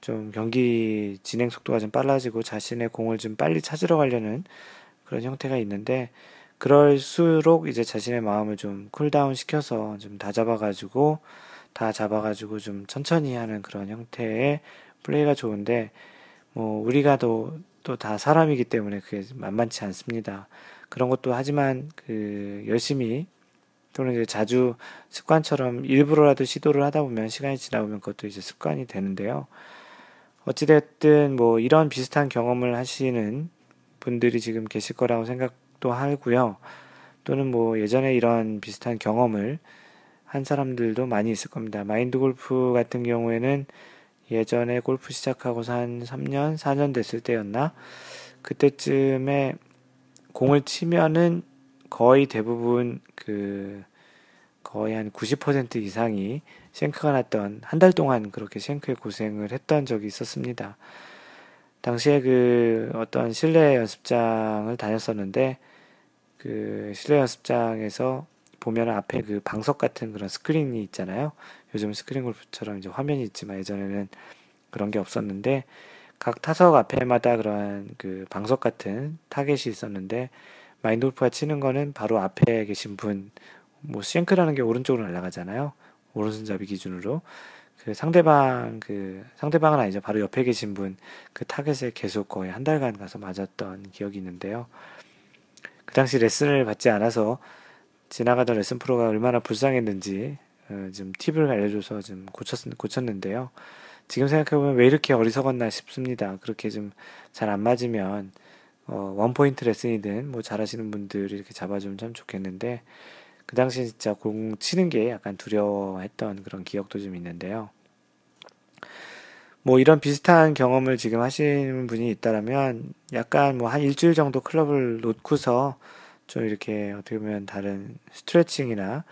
좀 경기 진행 속도가 좀 빨라지고 자신의 공을 좀 빨리 찾으러 가려는 그런 형태가 있는데 그럴수록 이제 자신의 마음을 좀 cool down 시켜서 좀 다 잡아가지고 다 잡아가지고 좀 천천히 하는 그런 형태의 플레이가 좋은데 뭐 우리가 또 또 다 사람이기 때문에 그게 만만치 않습니다. 그런 것도 하지만 그 열심히 또는 이제 자주 습관처럼 일부러라도 시도를 하다 보면 시간이 지나 보면 그것도 이제 습관이 되는데요. 어찌됐든 뭐 이런 비슷한 경험을 하시는 분들이 지금 계실 거라고 생각도 하고요. 또는 뭐 예전에 이런 비슷한 경험을 한 사람들도 많이 있을 겁니다. 마인드 골프 같은 경우에는 예전에 골프 시작하고서 한 3년, 4년 됐을 때였나? 그때쯤에 공을 치면은 거의 대부분 그 거의 한 90% 이상이 shank가 났던 한 달 동안 그렇게 shank에 고생을 했던 적이 있었습니다. 당시에 그 어떤 실내 연습장을 다녔었는데 그 실내 연습장에서 보면 앞에 그 방석 같은 그런 스크린이 있잖아요. 요즘 스크린 골프처럼 이제 화면이 있지만 예전에는 그런 게 없었는데 각 타석 앞에마다 그런 그 방석 같은 타겟이 있었는데 마인드 골프가 치는 거는 바로 앞에 계신 분, 뭐 쉔크라는 게 오른쪽으로 날아가잖아요. 오른손잡이 기준으로 그 상대방 그 상대방은 아니죠. 바로 옆에 계신 분 그 타겟에 계속 거의 한 달간 가서 맞았던 기억이 있는데요. 그 당시 레슨을 받지 않아서 지나가던 레슨 프로가 얼마나 불쌍했는지 어, 좀 팁을 알려줘서 좀 고쳤, 고쳤는데요. 지금 생각해보면 왜 이렇게 어리석었나 싶습니다. 그렇게 좀 잘 안 맞으면, 어, 원포인트 레슨이든 뭐 잘하시는 분들이 이렇게 잡아주면 참 좋겠는데, 그 당시에 진짜 공 치는 게 약간 두려워했던 그런 기억도 좀 있는데요. 뭐 이런 비슷한 경험을 지금 하시는 분이 있다라면 약간 뭐 한 일주일 정도 클럽을 놓고서 좀 이렇게 어떻게 보면 다른 스트레칭이나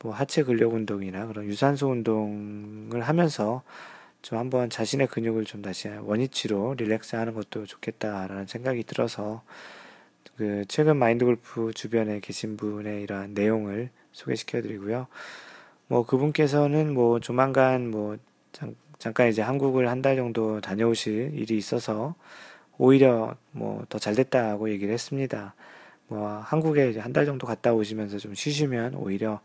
뭐 하체 근력 운동이나 그런 유산소 운동을 하면서 좀 한번 자신의 근육을 좀 다시 원위치로 릴렉스 하는 것도 좋겠다라는 생각이 들어서 그 최근 마인드 골프 주변에 계신 분의 이러한 내용을 소개시켜 드리고요. 뭐 그분께서는 뭐 조만간 뭐 잠, 잠깐 이제 한국을 한 달 정도 다녀오실 일이 있어서 오히려 뭐 더 잘 됐다고 얘기를 했습니다. 뭐 한국에 이제 한 달 정도 갔다 오시면서 좀 쉬시면 오히려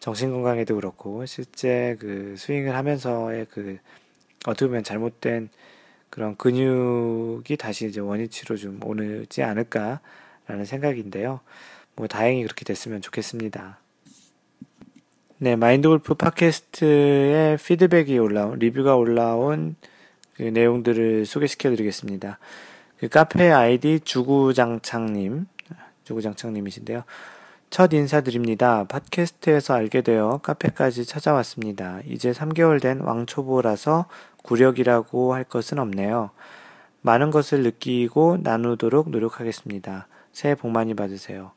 정신 건강에도 그렇고 실제 그 스윙을 하면서의 그 어떻게 보면 잘못된 그런 근육이 다시 이제 원위치로 좀 오지 않을까라는 생각인데요. 뭐 다행히 그렇게 됐으면 좋겠습니다. 네, 마인드 골프 팟캐스트에 피드백이 올라온, 리뷰가 올라온 그 내용들을 소개시켜 드리겠습니다. 그 카페 아이디 주구장창님, 주구장창님이신데요. 첫 인사드립니다. 팟캐스트에서 알게 되어 카페까지 찾아왔습니다. 이제 3개월 된 왕초보라서 구력이라고 할 것은 없네요. 많은 것을 느끼고 나누도록 노력하겠습니다. 새해 복 많이 받으세요.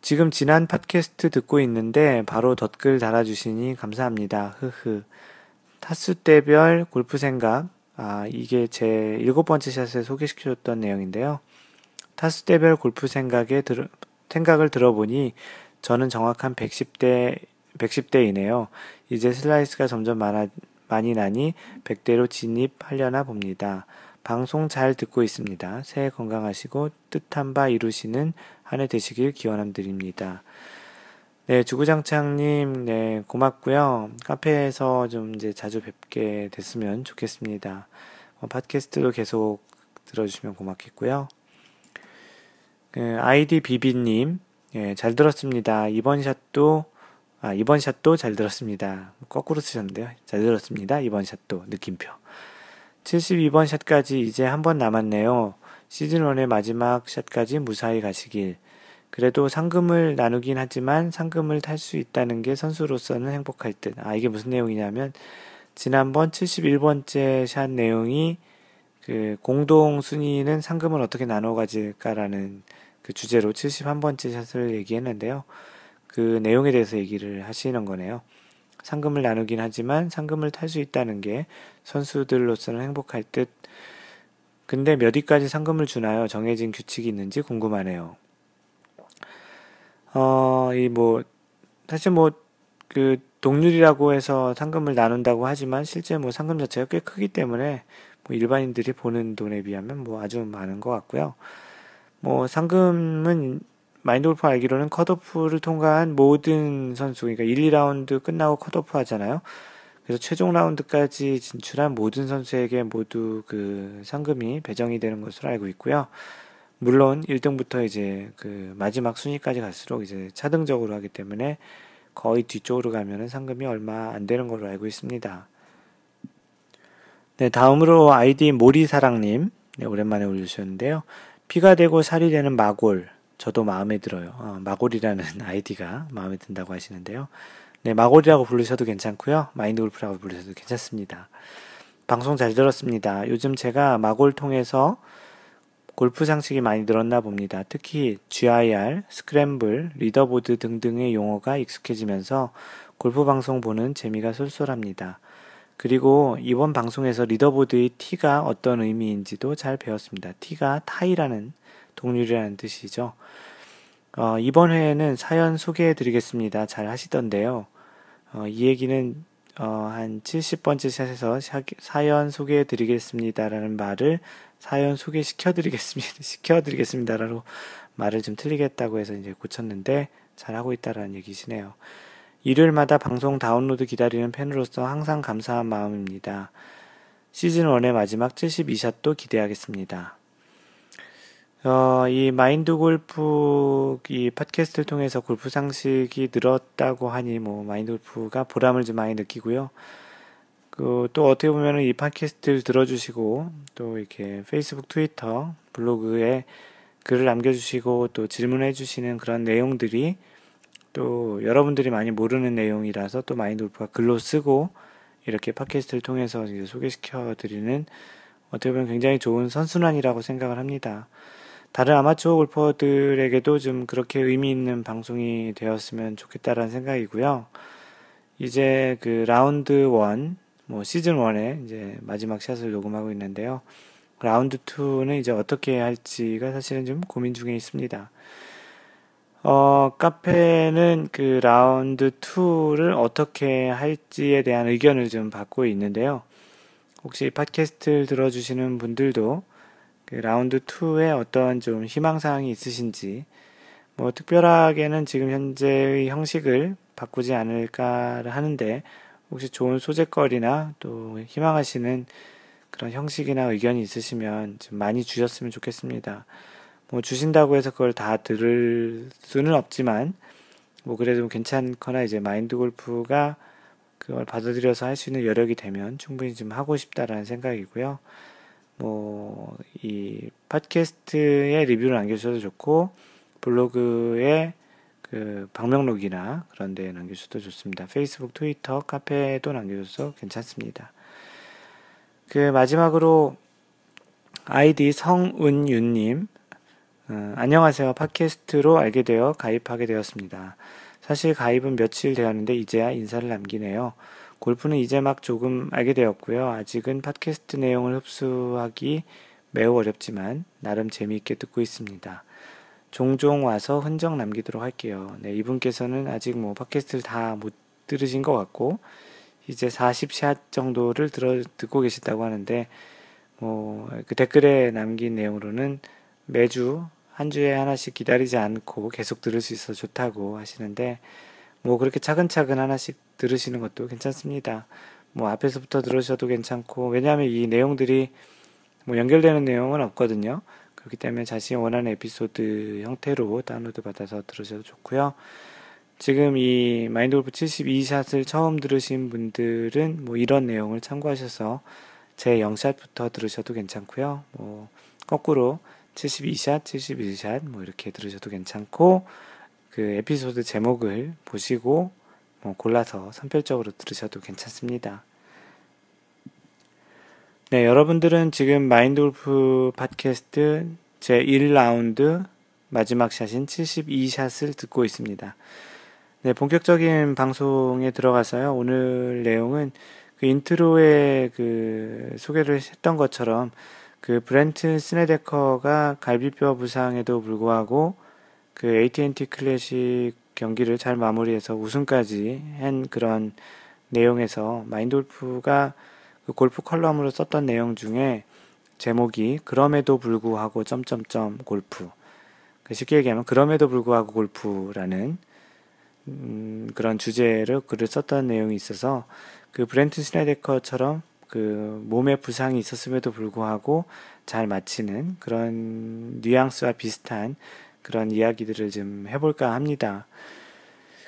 지금 지난 팟캐스트 듣고 있는데 바로 덧글 달아주시니 감사합니다. 흐흐. 타수대별 골프 생각. 아, 이게 제 일곱 번째 샷에 소개시켜줬던 내용인데요. 타수대별 골프 생각에 들, 생각을 들어보니 저는 정확한 110대, 110대이네요. 이제 슬라이스가 점점 많아, 많이 나니 100대로 진입하려나 봅니다. 방송 잘 듣고 있습니다. 새해 건강하시고 뜻한 바 이루시는 한 해 되시길 기원함 드립니다. 네, 주구장창님, 네, 고맙고요. 카페에서 좀 이제 자주 뵙게 됐으면 좋겠습니다. 어, 팟캐스트도 계속 들어주시면 고맙겠고요. 그 아이디 비비님, 예, 잘 들었습니다. 이번 샷도, 아, 이번 샷도 잘 들었습니다. 거꾸로 쓰셨는데요. 잘 들었습니다. 이번 샷도, 느낌표. 72번 샷까지 이제 한 번 남았네요. 시즌1의 마지막 샷까지 무사히 가시길. 그래도 상금을 나누긴 하지만 상금을 탈 수 있다는 게 선수로서는 행복할 듯. 아, 이게 무슨 내용이냐면, 지난번 71번째 샷 내용이 그 공동 순위는 상금을 어떻게 나눠 가질까라는 그 주제로 71번째 샷을 얘기했는데요. 그 내용에 대해서 얘기를 하시는 거네요. 상금을 나누긴 하지만 상금을 탈 수 있다는 게 선수들로서는 행복할 듯. 근데 몇 위까지 상금을 주나요? 정해진 규칙이 있는지 궁금하네요. 어, 이 뭐, 사실 뭐, 그, 동률이라고 해서 상금을 나눈다고 하지만 실제 뭐 상금 자체가 꽤 크기 때문에 뭐 일반인들이 보는 돈에 비하면 뭐 아주 많은 것 같고요. 뭐 상금은 마인드 골프 알기로는 컷오프를 통과한 모든 선수, 그러니까 1, 2라운드 끝나고 컷오프 하잖아요. 그래서 최종 라운드까지 진출한 모든 선수에게 모두 그 상금이 배정이 되는 것으로 알고 있고요. 물론 1등부터 이제 그 마지막 순위까지 갈수록 이제 차등적으로 하기 때문에 거의 뒤쪽으로 가면은 상금이 얼마 안 되는 걸로 알고 있습니다. 네, 다음으로 아이디 모리사랑님. 네, 오랜만에 올려주셨는데요. 피가 되고 살이 되는 마골. 저도 마음에 들어요. 어, 마골이라는 [LAUGHS] 아이디가 마음에 든다고 하시는데요. 네, 마골이라고 부르셔도 괜찮고요. 마인드 골프라고 부르셔도 괜찮습니다. 방송 잘 들었습니다. 요즘 제가 마골 통해서 골프 상식이 많이 늘었나 봅니다. 특히 GIR, scramble, leaderboard 등등의 용어가 익숙해지면서 골프 방송 보는 재미가 쏠쏠합니다. 그리고 이번 방송에서 리더보드의 T가 어떤 의미인지도 잘 배웠습니다. T가 타이라는 동률이라는 뜻이죠. 어, 이번 회에는 사연 소개해 드리겠습니다. 잘 하시던데요. 어, 이 얘기는 어, 한 70번째 샷에서 사연 소개해 드리겠습니다라는 말을 사연 소개시켜 드리겠습니다. [LAUGHS] 시켜 드리겠습니다라고 말을 좀 틀리겠다고 해서 이제 고쳤는데 잘하고 있다라는 얘기시네요. 일요일마다 방송 다운로드 기다리는 팬으로서 항상 감사한 마음입니다. 시즌 1의 마지막 72샷도 기대하겠습니다. 어, 이 마인드 골프 이 팟캐스트를 통해서 골프 상식이 늘었다고 하니 뭐 마인드 골프가 보람을 좀 많이 느끼고요. 그 또 어떻게 보면은 이 팟캐스트를 들어주시고 또 이렇게 페이스북, 트위터, 블로그에 글을 남겨주시고 또 질문해 주시는 그런 내용들이 또 여러분들이 많이 모르는 내용이라서 또 마인드 골프가 글로 쓰고 이렇게 팟캐스트를 통해서 소개시켜 드리는 어떻게 보면 굉장히 좋은 선순환이라고 생각을 합니다. 다른 아마추어 골퍼들에게도 좀 그렇게 의미 있는 방송이 되었으면 좋겠다라는 생각이고요. 이제 그 라운드 1, 뭐 시즌 1에 이제 마지막 샷을 녹음하고 있는데요. 라운드 2는 이제 어떻게 할지가 사실은 좀 고민 중에 있습니다. 어, 카페는 그 라운드 2를 어떻게 할지에 대한 의견을 좀 받고 있는데요. 혹시 팟캐스트를 들어주시는 분들도 그 라운드 2에 어떤 좀 희망사항이 있으신지, 뭐 특별하게는 지금 현재의 형식을 바꾸지 않을까 하는데, 혹시 좋은 소재거리나 또 희망하시는 그런 형식이나 의견이 있으시면 좀 많이 주셨으면 좋겠습니다. 뭐 주신다고 해서 그걸 다 들을 수는 없지만, 뭐 그래도 괜찮거나 이제 마인드 골프가 그걸 받아들여서 할 수 있는 여력이 되면 충분히 좀 하고 싶다라는 생각이고요. 뭐, 이 팟캐스트에 리뷰를 남겨주셔도 좋고, 블로그에 그 방명록이나 그런 데 남겨주셔도 좋습니다. 페이스북, 트위터, 카페도 남겨주셔도 괜찮습니다. 그 마지막으로 아이디 성은윤님, 어, 안녕하세요. 팟캐스트로 알게 되어 가입하게 되었습니다. 사실 가입은 며칠 되었는데 이제야 인사를 남기네요. 골프는 이제 막 조금 알게 되었고요. 아직은 팟캐스트 내용을 흡수하기 매우 어렵지만 나름 재미있게 듣고 있습니다. 종종 와서 흔적 남기도록 할게요. 네, 이분께서는 아직 뭐 팟캐스트를 다 못 들으신 것 같고 이제 40샷 정도를 들어 듣고 계시다고 하는데 뭐 그 댓글에 남긴 내용으로는 매주 한 주에 하나씩 기다리지 않고 계속 들을 수 있어 좋다고 하시는데 뭐 그렇게 차근차근 하나씩 들으시는 것도 괜찮습니다. 뭐 앞에서부터 들으셔도 괜찮고 왜냐하면 이 내용들이 뭐 연결되는 내용은 없거든요. 그렇기 때문에 자신이 원하는 에피소드 형태로 다운로드 받아서 들으셔도 좋고요. 지금 이 마인드 골프 72샷을 처음 들으신 분들은 뭐 이런 내용을 참고하셔서 제 0샷부터 들으셔도 괜찮고요. 뭐 거꾸로 72샷, 71샷 뭐 이렇게 들으셔도 괜찮고 그 에피소드 제목을 보시고 뭐 골라서 선별적으로 들으셔도 괜찮습니다. 네, 여러분들은 지금 마인드 골프 팟캐스트 제 1라운드 마지막 샷인 72샷을 듣고 있습니다. 네, 본격적인 방송에 들어가서요. 오늘 내용은 그 인트로에 그 소개를 했던 것처럼 그 브렌트 스네데커가 갈비뼈 부상에도 불구하고 그 AT&T 클래식 경기를 잘 마무리해서 우승까지 한 그런 내용에서 마인드 골프가 그 골프 컬럼으로 썼던 내용 중에 제목이 그럼에도 불구하고 점점점 골프. 그 쉽게 얘기하면 그럼에도 불구하고 골프라는 음, 그런 주제를 글을 썼던 내용이 있어서 그 브렌트 스네데커처럼 그 몸에 부상이 있었음에도 불구하고 잘 마치는 그런 뉘앙스와 비슷한 그런 이야기들을 좀 해볼까 합니다.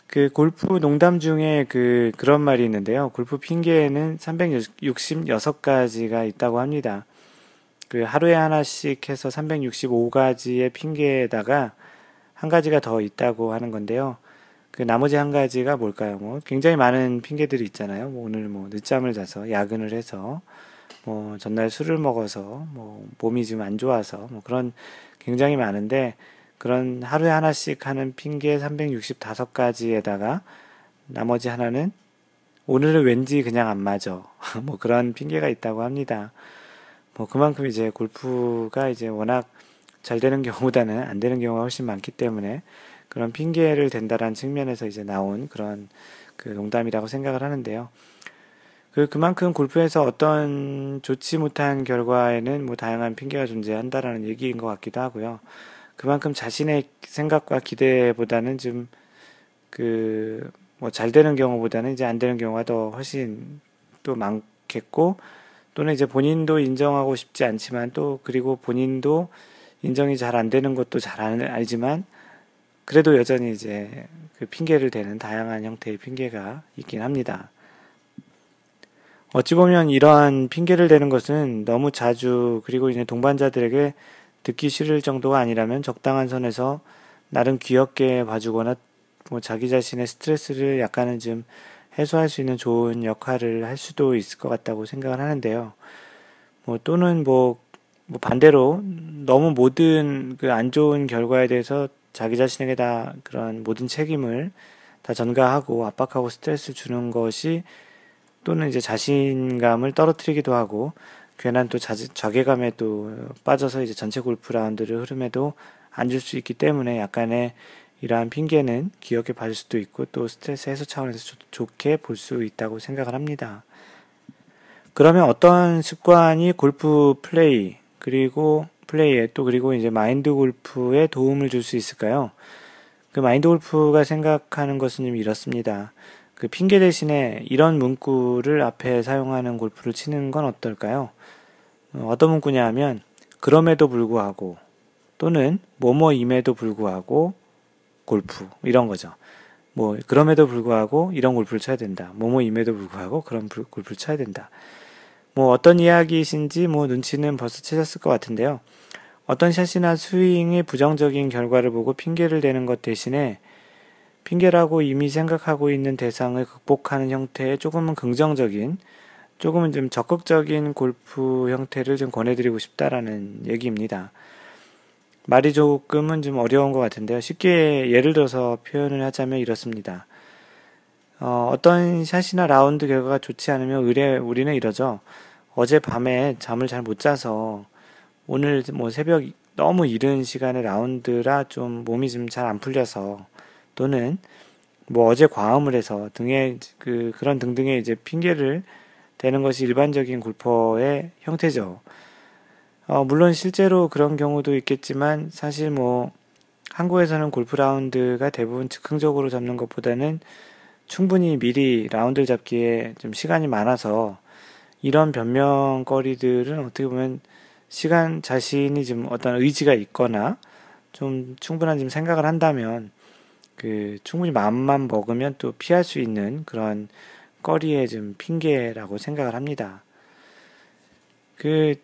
그 골프 농담 중에 그 그런 말이 있는데요. 골프 핑계에는 366가지가 있다고 합니다. 그 하루에 하나씩 해서 365가지의 핑계에다가 한 가지가 더 있다고 하는 건데요. 그 나머지 한 가지가 뭘까요? 뭐 굉장히 많은 핑계들이 있잖아요. 뭐 오늘 뭐 늦잠을 자서 야근을 해서 뭐 전날 술을 먹어서 뭐 몸이 좀안 좋아서 뭐 그런 굉장히 많은데 그런 하루에 하나씩 하는 핑계 365가지에다가 나머지 하나는 오늘은 왠지 그냥 안 맞아. [LAUGHS] 뭐 그런 핑계가 있다고 합니다. 뭐 그만큼 이제 골프가 이제 워낙 잘 되는 경우보다는 안 되는 경우가 훨씬 많기 때문에 그런 핑계를 댄다라는 측면에서 이제 나온 그런 그 농담이라고 생각을 하는데요. 그 그만큼 골프에서 어떤 좋지 못한 결과에는 뭐 다양한 핑계가 존재한다라는 얘기인 것 같기도 하고요. 그만큼 자신의 생각과 기대보다는 좀 그 뭐 잘 되는 경우보다는 이제 안 되는 경우가 더 훨씬 또 많겠고 또는 이제 본인도 인정하고 싶지 않지만 또 그리고 본인도 인정이 잘 안 되는 것도 잘 알지만 그래도 여전히 이제 그 핑계를 대는 다양한 형태의 핑계가 있긴 합니다. 어찌 보면 이러한 핑계를 대는 것은 너무 자주 그리고 이제 동반자들에게 듣기 싫을 정도가 아니라면 적당한 선에서 나름 귀엽게 봐주거나 뭐 자기 자신의 스트레스를 약간은 좀 해소할 수 있는 좋은 역할을 할 수도 있을 것 같다고 생각을 하는데요. 뭐 또는 뭐, 뭐 반대로 너무 모든 그 안 좋은 결과에 대해서 자기 자신에게 다 그런 모든 책임을 다 전가하고 압박하고 스트레스 주는 것이 또는 이제 자신감을 떨어뜨리기도 하고 괜한 또 자, 자괴감에 또 빠져서 이제 전체 골프 라운드를 흐름에도 안줄수 있기 때문에 약간의 이러한 핑계는 기억해 봐줄 수도 있고 또 스트레스 해소 차원에서 좋게 볼 수 있다고 생각을 합니다. 그러면 어떤 습관이 골프 플레이 그리고 플레이에 또 그리고 이제 마인드 골프에 도움을 줄 수 있을까요? 그 마인드 골프가 생각하는 것은 좀 이렇습니다. 그 핑계 대신에 이런 문구를 앞에 사용하는 골프를 치는 건 어떨까요? 어, 어떤 문구냐 하면 그럼에도 불구하고 또는 뭐뭐임에도 불구하고 골프 이런 거죠. 뭐 그럼에도 불구하고 이런 골프를 쳐야 된다. 뭐뭐임에도 불구하고 그런 골프를 쳐야 된다. 뭐 어떤 이야기이신지 뭐 눈치는 벌써 채셨을 것 같은데요. 어떤 샷이나 스윙의 부정적인 결과를 보고 핑계를 대는 것 대신에 핑계라고 이미 생각하고 있는 대상을 극복하는 형태의 조금은 긍정적인, 조금은 좀 적극적인 골프 형태를 좀 권해드리고 싶다라는 얘기입니다. 말이 조금은 좀 어려운 것 같은데요. 쉽게 예를 들어서 표현을 하자면 이렇습니다. 어, 떤 샷이나 라운드 결과가 좋지 않으면 의뢰, 우리는 이러죠. 어제 밤에 잠을 잘 못 자서 오늘 뭐 새벽 너무 이른 시간에 라운드라 좀 몸이 좀 잘 안 풀려서 또는 뭐 어제 과음을 해서 등의 그 그런 등등의 이제 핑계를 대는 것이 일반적인 골퍼의 형태죠. 어, 물론 실제로 그런 경우도 있겠지만 사실 뭐 한국에서는 골프 라운드가 대부분 즉흥적으로 잡는 것보다는 충분히 미리 라운드를 잡기에 좀 시간이 많아서 이런 변명거리들은 어떻게 보면 시간 자신이 좀 어떤 의지가 있거나 좀 충분한 좀 생각을 한다면 그 충분히 마음만 먹으면 또 피할 수 있는 그런 거리의 좀 핑계라고 생각을 합니다. 그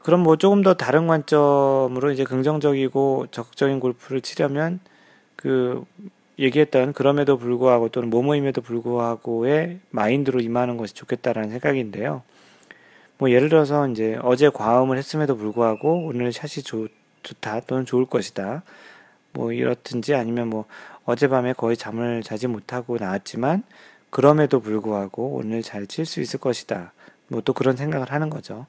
그럼 뭐 조금 더 다른 관점으로 이제 긍정적이고 적극적인 골프를 치려면 그 얘기했던 그럼에도 불구하고 또는 뭐뭐임에도 불구하고의 마인드로 임하는 것이 좋겠다라는 생각인데요. 뭐 예를 들어서 이제 어제 과음을 했음에도 불구하고 오늘 샷이 좋, 좋다 또는 좋을 것이다. 뭐 이렇든지 아니면 뭐 어젯밤에 거의 잠을 자지 못하고 나왔지만 그럼에도 불구하고 오늘 잘 칠 수 있을 것이다. 뭐 또 그런 생각을 하는 거죠.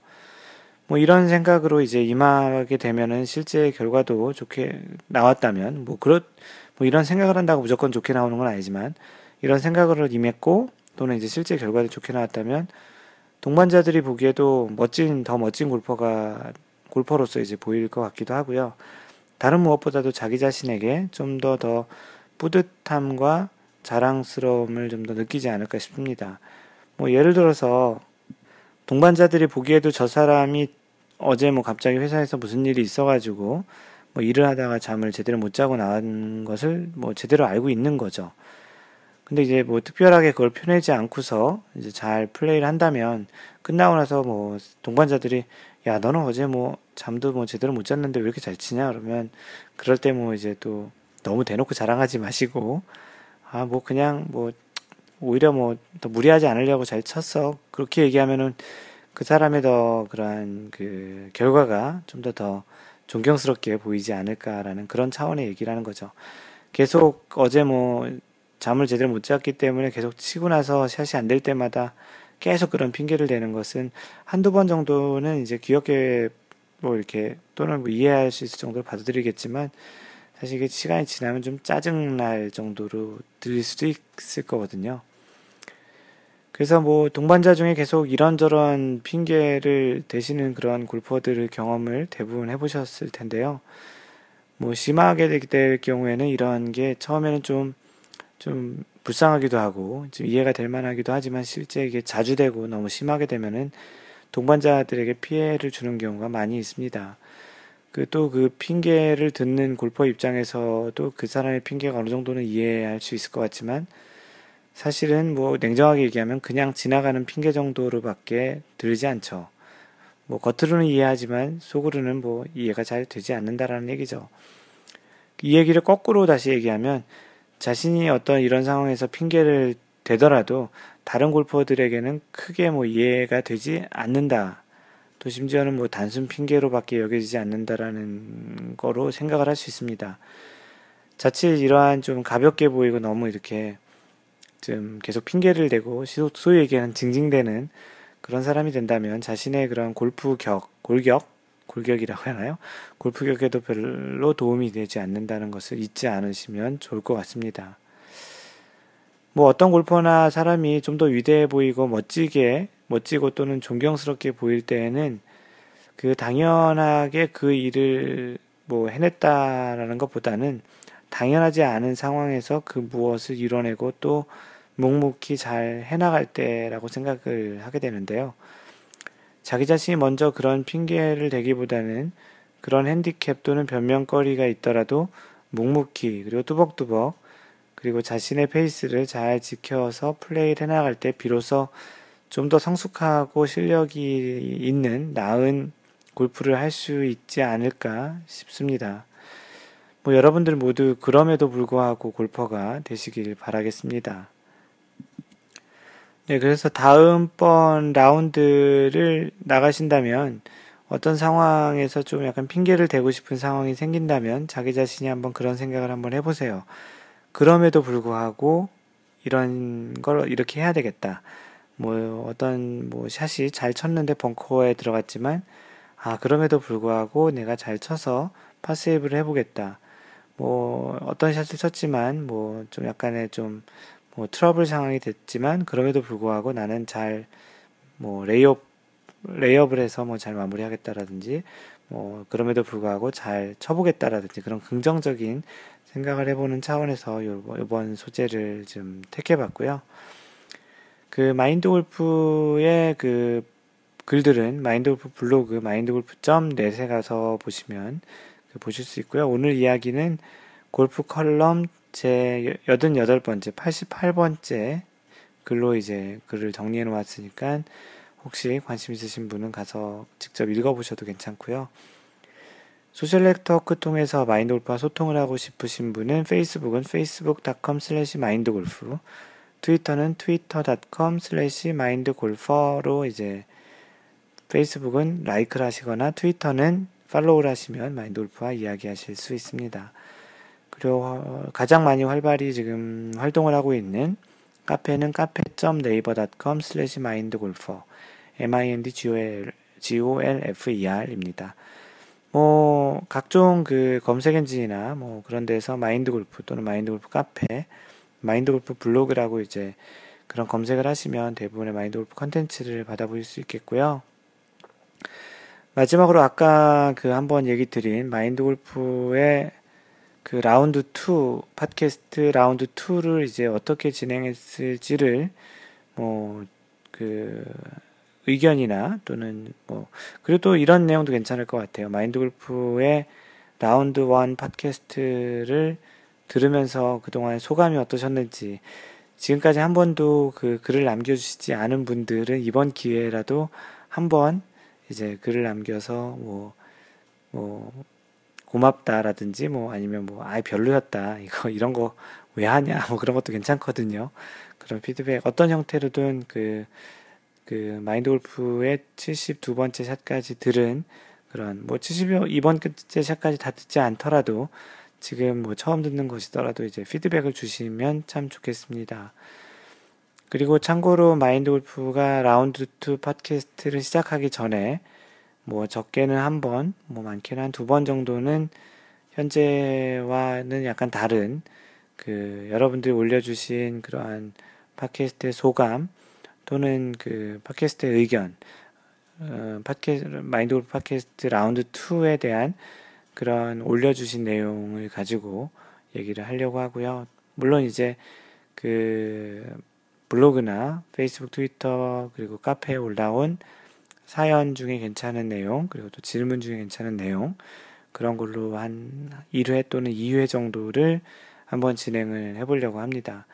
뭐 이런 생각으로 이제 임하게 되면은 실제 결과도 좋게 나왔다면 뭐 그렇 뭐 이런 생각을 한다고 무조건 좋게 나오는 건 아니지만 이런 생각으로 임했고 또는 이제 실제 결과도 좋게 나왔다면 동반자들이 보기에도 멋진 더 멋진 골퍼가 골퍼로서 이제 보일 것 같기도 하고요. 다른 무엇보다도 자기 자신에게 좀 더더 더 뿌듯함과 자랑스러움을 좀 더 느끼지 않을까 싶습니다. 뭐 예를 들어서 동반자들이 보기에도 저 사람이 어제 뭐 갑자기 회사에서 무슨 일이 있어가지고 뭐 일을 하다가 잠을 제대로 못 자고 나온 것을 뭐 제대로 알고 있는 거죠. 근데 이제 뭐 특별하게 그걸 표내지 않고서 이제 잘 플레이를 한다면 끝나고 나서 뭐 동반자들이 야 너는 어제 뭐 잠도 뭐 제대로 못 잤는데 왜 이렇게 잘 치냐 그러면 그럴 때 뭐 이제 또 너무 대놓고 자랑하지 마시고 아 뭐 그냥 뭐 오히려 뭐 더 무리하지 않으려고 잘 쳤어. 그렇게 얘기하면은 그 사람의 더 그러한 그 결과가 좀 더더 더 존경스럽게 보이지 않을까라는 그런 차원의 얘기를 하는 거죠. 계속 어제 뭐 잠을 제대로 못 잤기 때문에 계속 치고 나서 샷이 안 될 때마다 계속 그런 핑계를 대는 것은 한두 번 정도는 이제 귀엽게 뭐 이렇게 또는 뭐 이해할 수 있을 정도로 받아들이겠지만 사실 이게 시간이 지나면 좀 짜증날 정도로 들릴 수도 있을 거거든요. 그래서 뭐 동반자 중에 계속 이런저런 핑계를 대시는 그런 골퍼들의 경험을 대부분 해보셨을 텐데요. 뭐 심하게 될 경우에는 이런 게 처음에는 좀, 좀 불쌍하기도 하고, 좀 이해가 될 만하기도 하지만 실제 이게 자주 되고 너무 심하게 되면은 동반자들에게 피해를 주는 경우가 많이 있습니다. 그 또그 그 핑계를 듣는 골퍼 입장에서도 그 사람의 핑계가 어느 정도는 이해할 수 있을 것 같지만 사실은 뭐 냉정하게 얘기하면 그냥 지나가는 핑계 정도로밖에 들리지 않죠. 뭐 겉으로는 이해하지만 속으로는 뭐 이해가 잘 되지 않는다라는 얘기죠. 이 얘기를 거꾸로 다시 얘기하면 자신이 어떤 이런 상황에서 핑계를 대더라도 다른 골퍼들에게는 크게 뭐 이해가 되지 않는다. 또 심지어는 뭐 단순 핑계로밖에 여겨지지 않는다라는 거로 생각을 할 수 있습니다. 자칫 이러한 좀 가볍게 보이고 너무 이렇게 좀 계속 핑계를 대고 소위 얘기하는 징징대는 그런 사람이 된다면 자신의 그런 골프 격, 골격, 골격이라고 하나요? 골프 격에도 별로 도움이 되지 않는다는 것을 잊지 않으시면 좋을 것 같습니다. 뭐 어떤 골퍼나 사람이 좀 더 위대해 보이고 멋지게 멋지고 또는 존경스럽게 보일 때에는 그 당연하게 그 일을 뭐 해냈다라는 것보다는 당연하지 않은 상황에서 그 무엇을 이뤄내고 또 묵묵히 잘 해나갈 때라고 생각을 하게 되는데요. 자기 자신이 먼저 그런 핑계를 대기보다는 그런 핸디캡 또는 변명거리가 있더라도 묵묵히 그리고 뚜벅뚜벅 그리고 자신의 페이스를 잘 지켜서 플레이를 해나갈 때 비로소 좀 더 성숙하고 실력이 있는 나은 골프를 할 수 있지 않을까 싶습니다. 뭐 여러분들 모두 그럼에도 불구하고 골퍼가 되시길 바라겠습니다. 네, 그래서 다음번 라운드를 나가신다면 어떤 상황에서 좀 약간 핑계를 대고 싶은 상황이 생긴다면 자기 자신이 한번 그런 생각을 한번 해보세요. 그럼에도 불구하고 이런 걸 이렇게 해야 되겠다. 뭐 어떤 뭐 샷이 잘 쳤는데 벙커에 들어갔지만 아 그럼에도 불구하고 내가 잘 쳐서 파세이브를 해보겠다. 뭐 어떤 샷을 쳤지만 뭐 좀 약간의 좀 뭐 트러블 상황이 됐지만 그럼에도 불구하고 나는 잘 뭐 lay up lay up을 해서 뭐 잘 마무리하겠다라든지 뭐 그럼에도 불구하고 잘 쳐보겠다라든지 그런 긍정적인 생각을 해보는 차원에서 요번 소재를 좀 택해봤고요. 그 마인드 골프의 그 글들은 마인드 골프 블로그 mindgolf.net에 가서 보시면 그 보실 수 있고요. 오늘 이야기는 골프 컬럼 제 88번째, 88번째 글로 이제 글을 정리해 놓았으니까 혹시 관심 있으신 분은 가서 직접 읽어보셔도 괜찮고요. 소셜 네트워크 통해서 마인드 골프와 소통을 하고 싶으신 분은 페이스북은 facebook.com slash mindgolf 트위터는 twitter.com slash mindgolfer로 이제 페이스북은 like를 하시거나 트위터는 follow를 하시면 마인드 골프와 이야기하실 수 있습니다. 그리고 가장 많이 활발히 지금 활동을 하고 있는 카페는 cafe.naver.com slash mindgolfer m-i-n-d-g-o-l-f-e-r입니다. 뭐 각종 그 검색 엔진이나 뭐 그런 데서 마인드 골프 또는 마인드 골프 카페, 마인드 골프 블로그라고 이제 그런 검색을 하시면 대부분의 마인드 골프 컨텐츠를 받아보실 수 있겠고요. 마지막으로 아까 그 한번 얘기 드린 마인드 골프의 그 라운드 2 팟캐스트 라운드 2를 이제 어떻게 진행했을지를 뭐 그 의견이나 또는 뭐 그리고 또 이런 내용도 괜찮을 것 같아요. 마인드 골프의 라운드 1 팟캐스트를 들으면서 그동안 소감이 어떠셨는지 지금까지 한 번도 그 글을 남겨주시지 않은 분들은 이번 기회라도 한번 이제 글을 남겨서 뭐, 뭐, 고맙다라든지 뭐 아니면 뭐 아예 별로였다 이거 [LAUGHS] 이런 거 왜 하냐 뭐 그런 것도 괜찮거든요. 그런 피드백 어떤 형태로든 그, 그 마인드 골프의 72번째 샷까지 들은 그런 뭐 72번째 샷까지 다 듣지 않더라도 지금 뭐 처음 듣는 것이더라도 이제 피드백을 주시면 참 좋겠습니다. 그리고 참고로 마인드 골프가 라운드 2 팟캐스트를 시작하기 전에 뭐 적게는 한 번, 뭐 많게는 한 두 번 정도는 현재와는 약간 다른 그 여러분들이 올려주신 그러한 팟캐스트의 소감 또는 그 팟캐스트의 의견, 어, 팟캐스트, 마인드 골프 팟캐스트 라운드 2에 대한 그런 올려주신 내용을 가지고 얘기를 하려고 하고요. 물론 이제 그 블로그나 페이스북, 트위터, 그리고 카페에 올라온 사연 중에 괜찮은 내용, 그리고 또 질문 중에 괜찮은 내용, 그런 걸로 한 1회 또는 2회 정도를 한번 진행을 해보려고 합니다.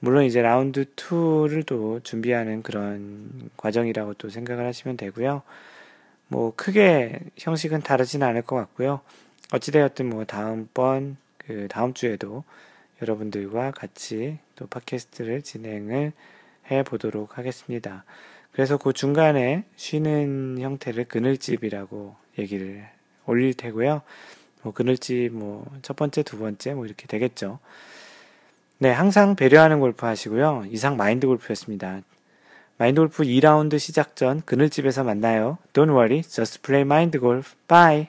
물론 이제 라운드 2를 또 준비하는 그런 과정이라고 또 생각을 하시면 되고요. 뭐 크게 형식은 다르지는 않을 것 같고요. 어찌되었든 뭐 다음번 그 다음 주에도 여러분들과 같이 또 팟캐스트를 진행을 해 보도록 하겠습니다. 그래서 그 중간에 쉬는 형태를 그늘집이라고 얘기를 올릴 테고요. 뭐 그늘집 뭐 첫 번째, 두 번째 뭐 이렇게 되겠죠. 네, 항상 배려하는 골프 하시고요. 이상 마인드 골프였습니다. 마인드 골프 2라운드 시작 전 그늘집에서 만나요. Don't worry, just play mind golf. Bye.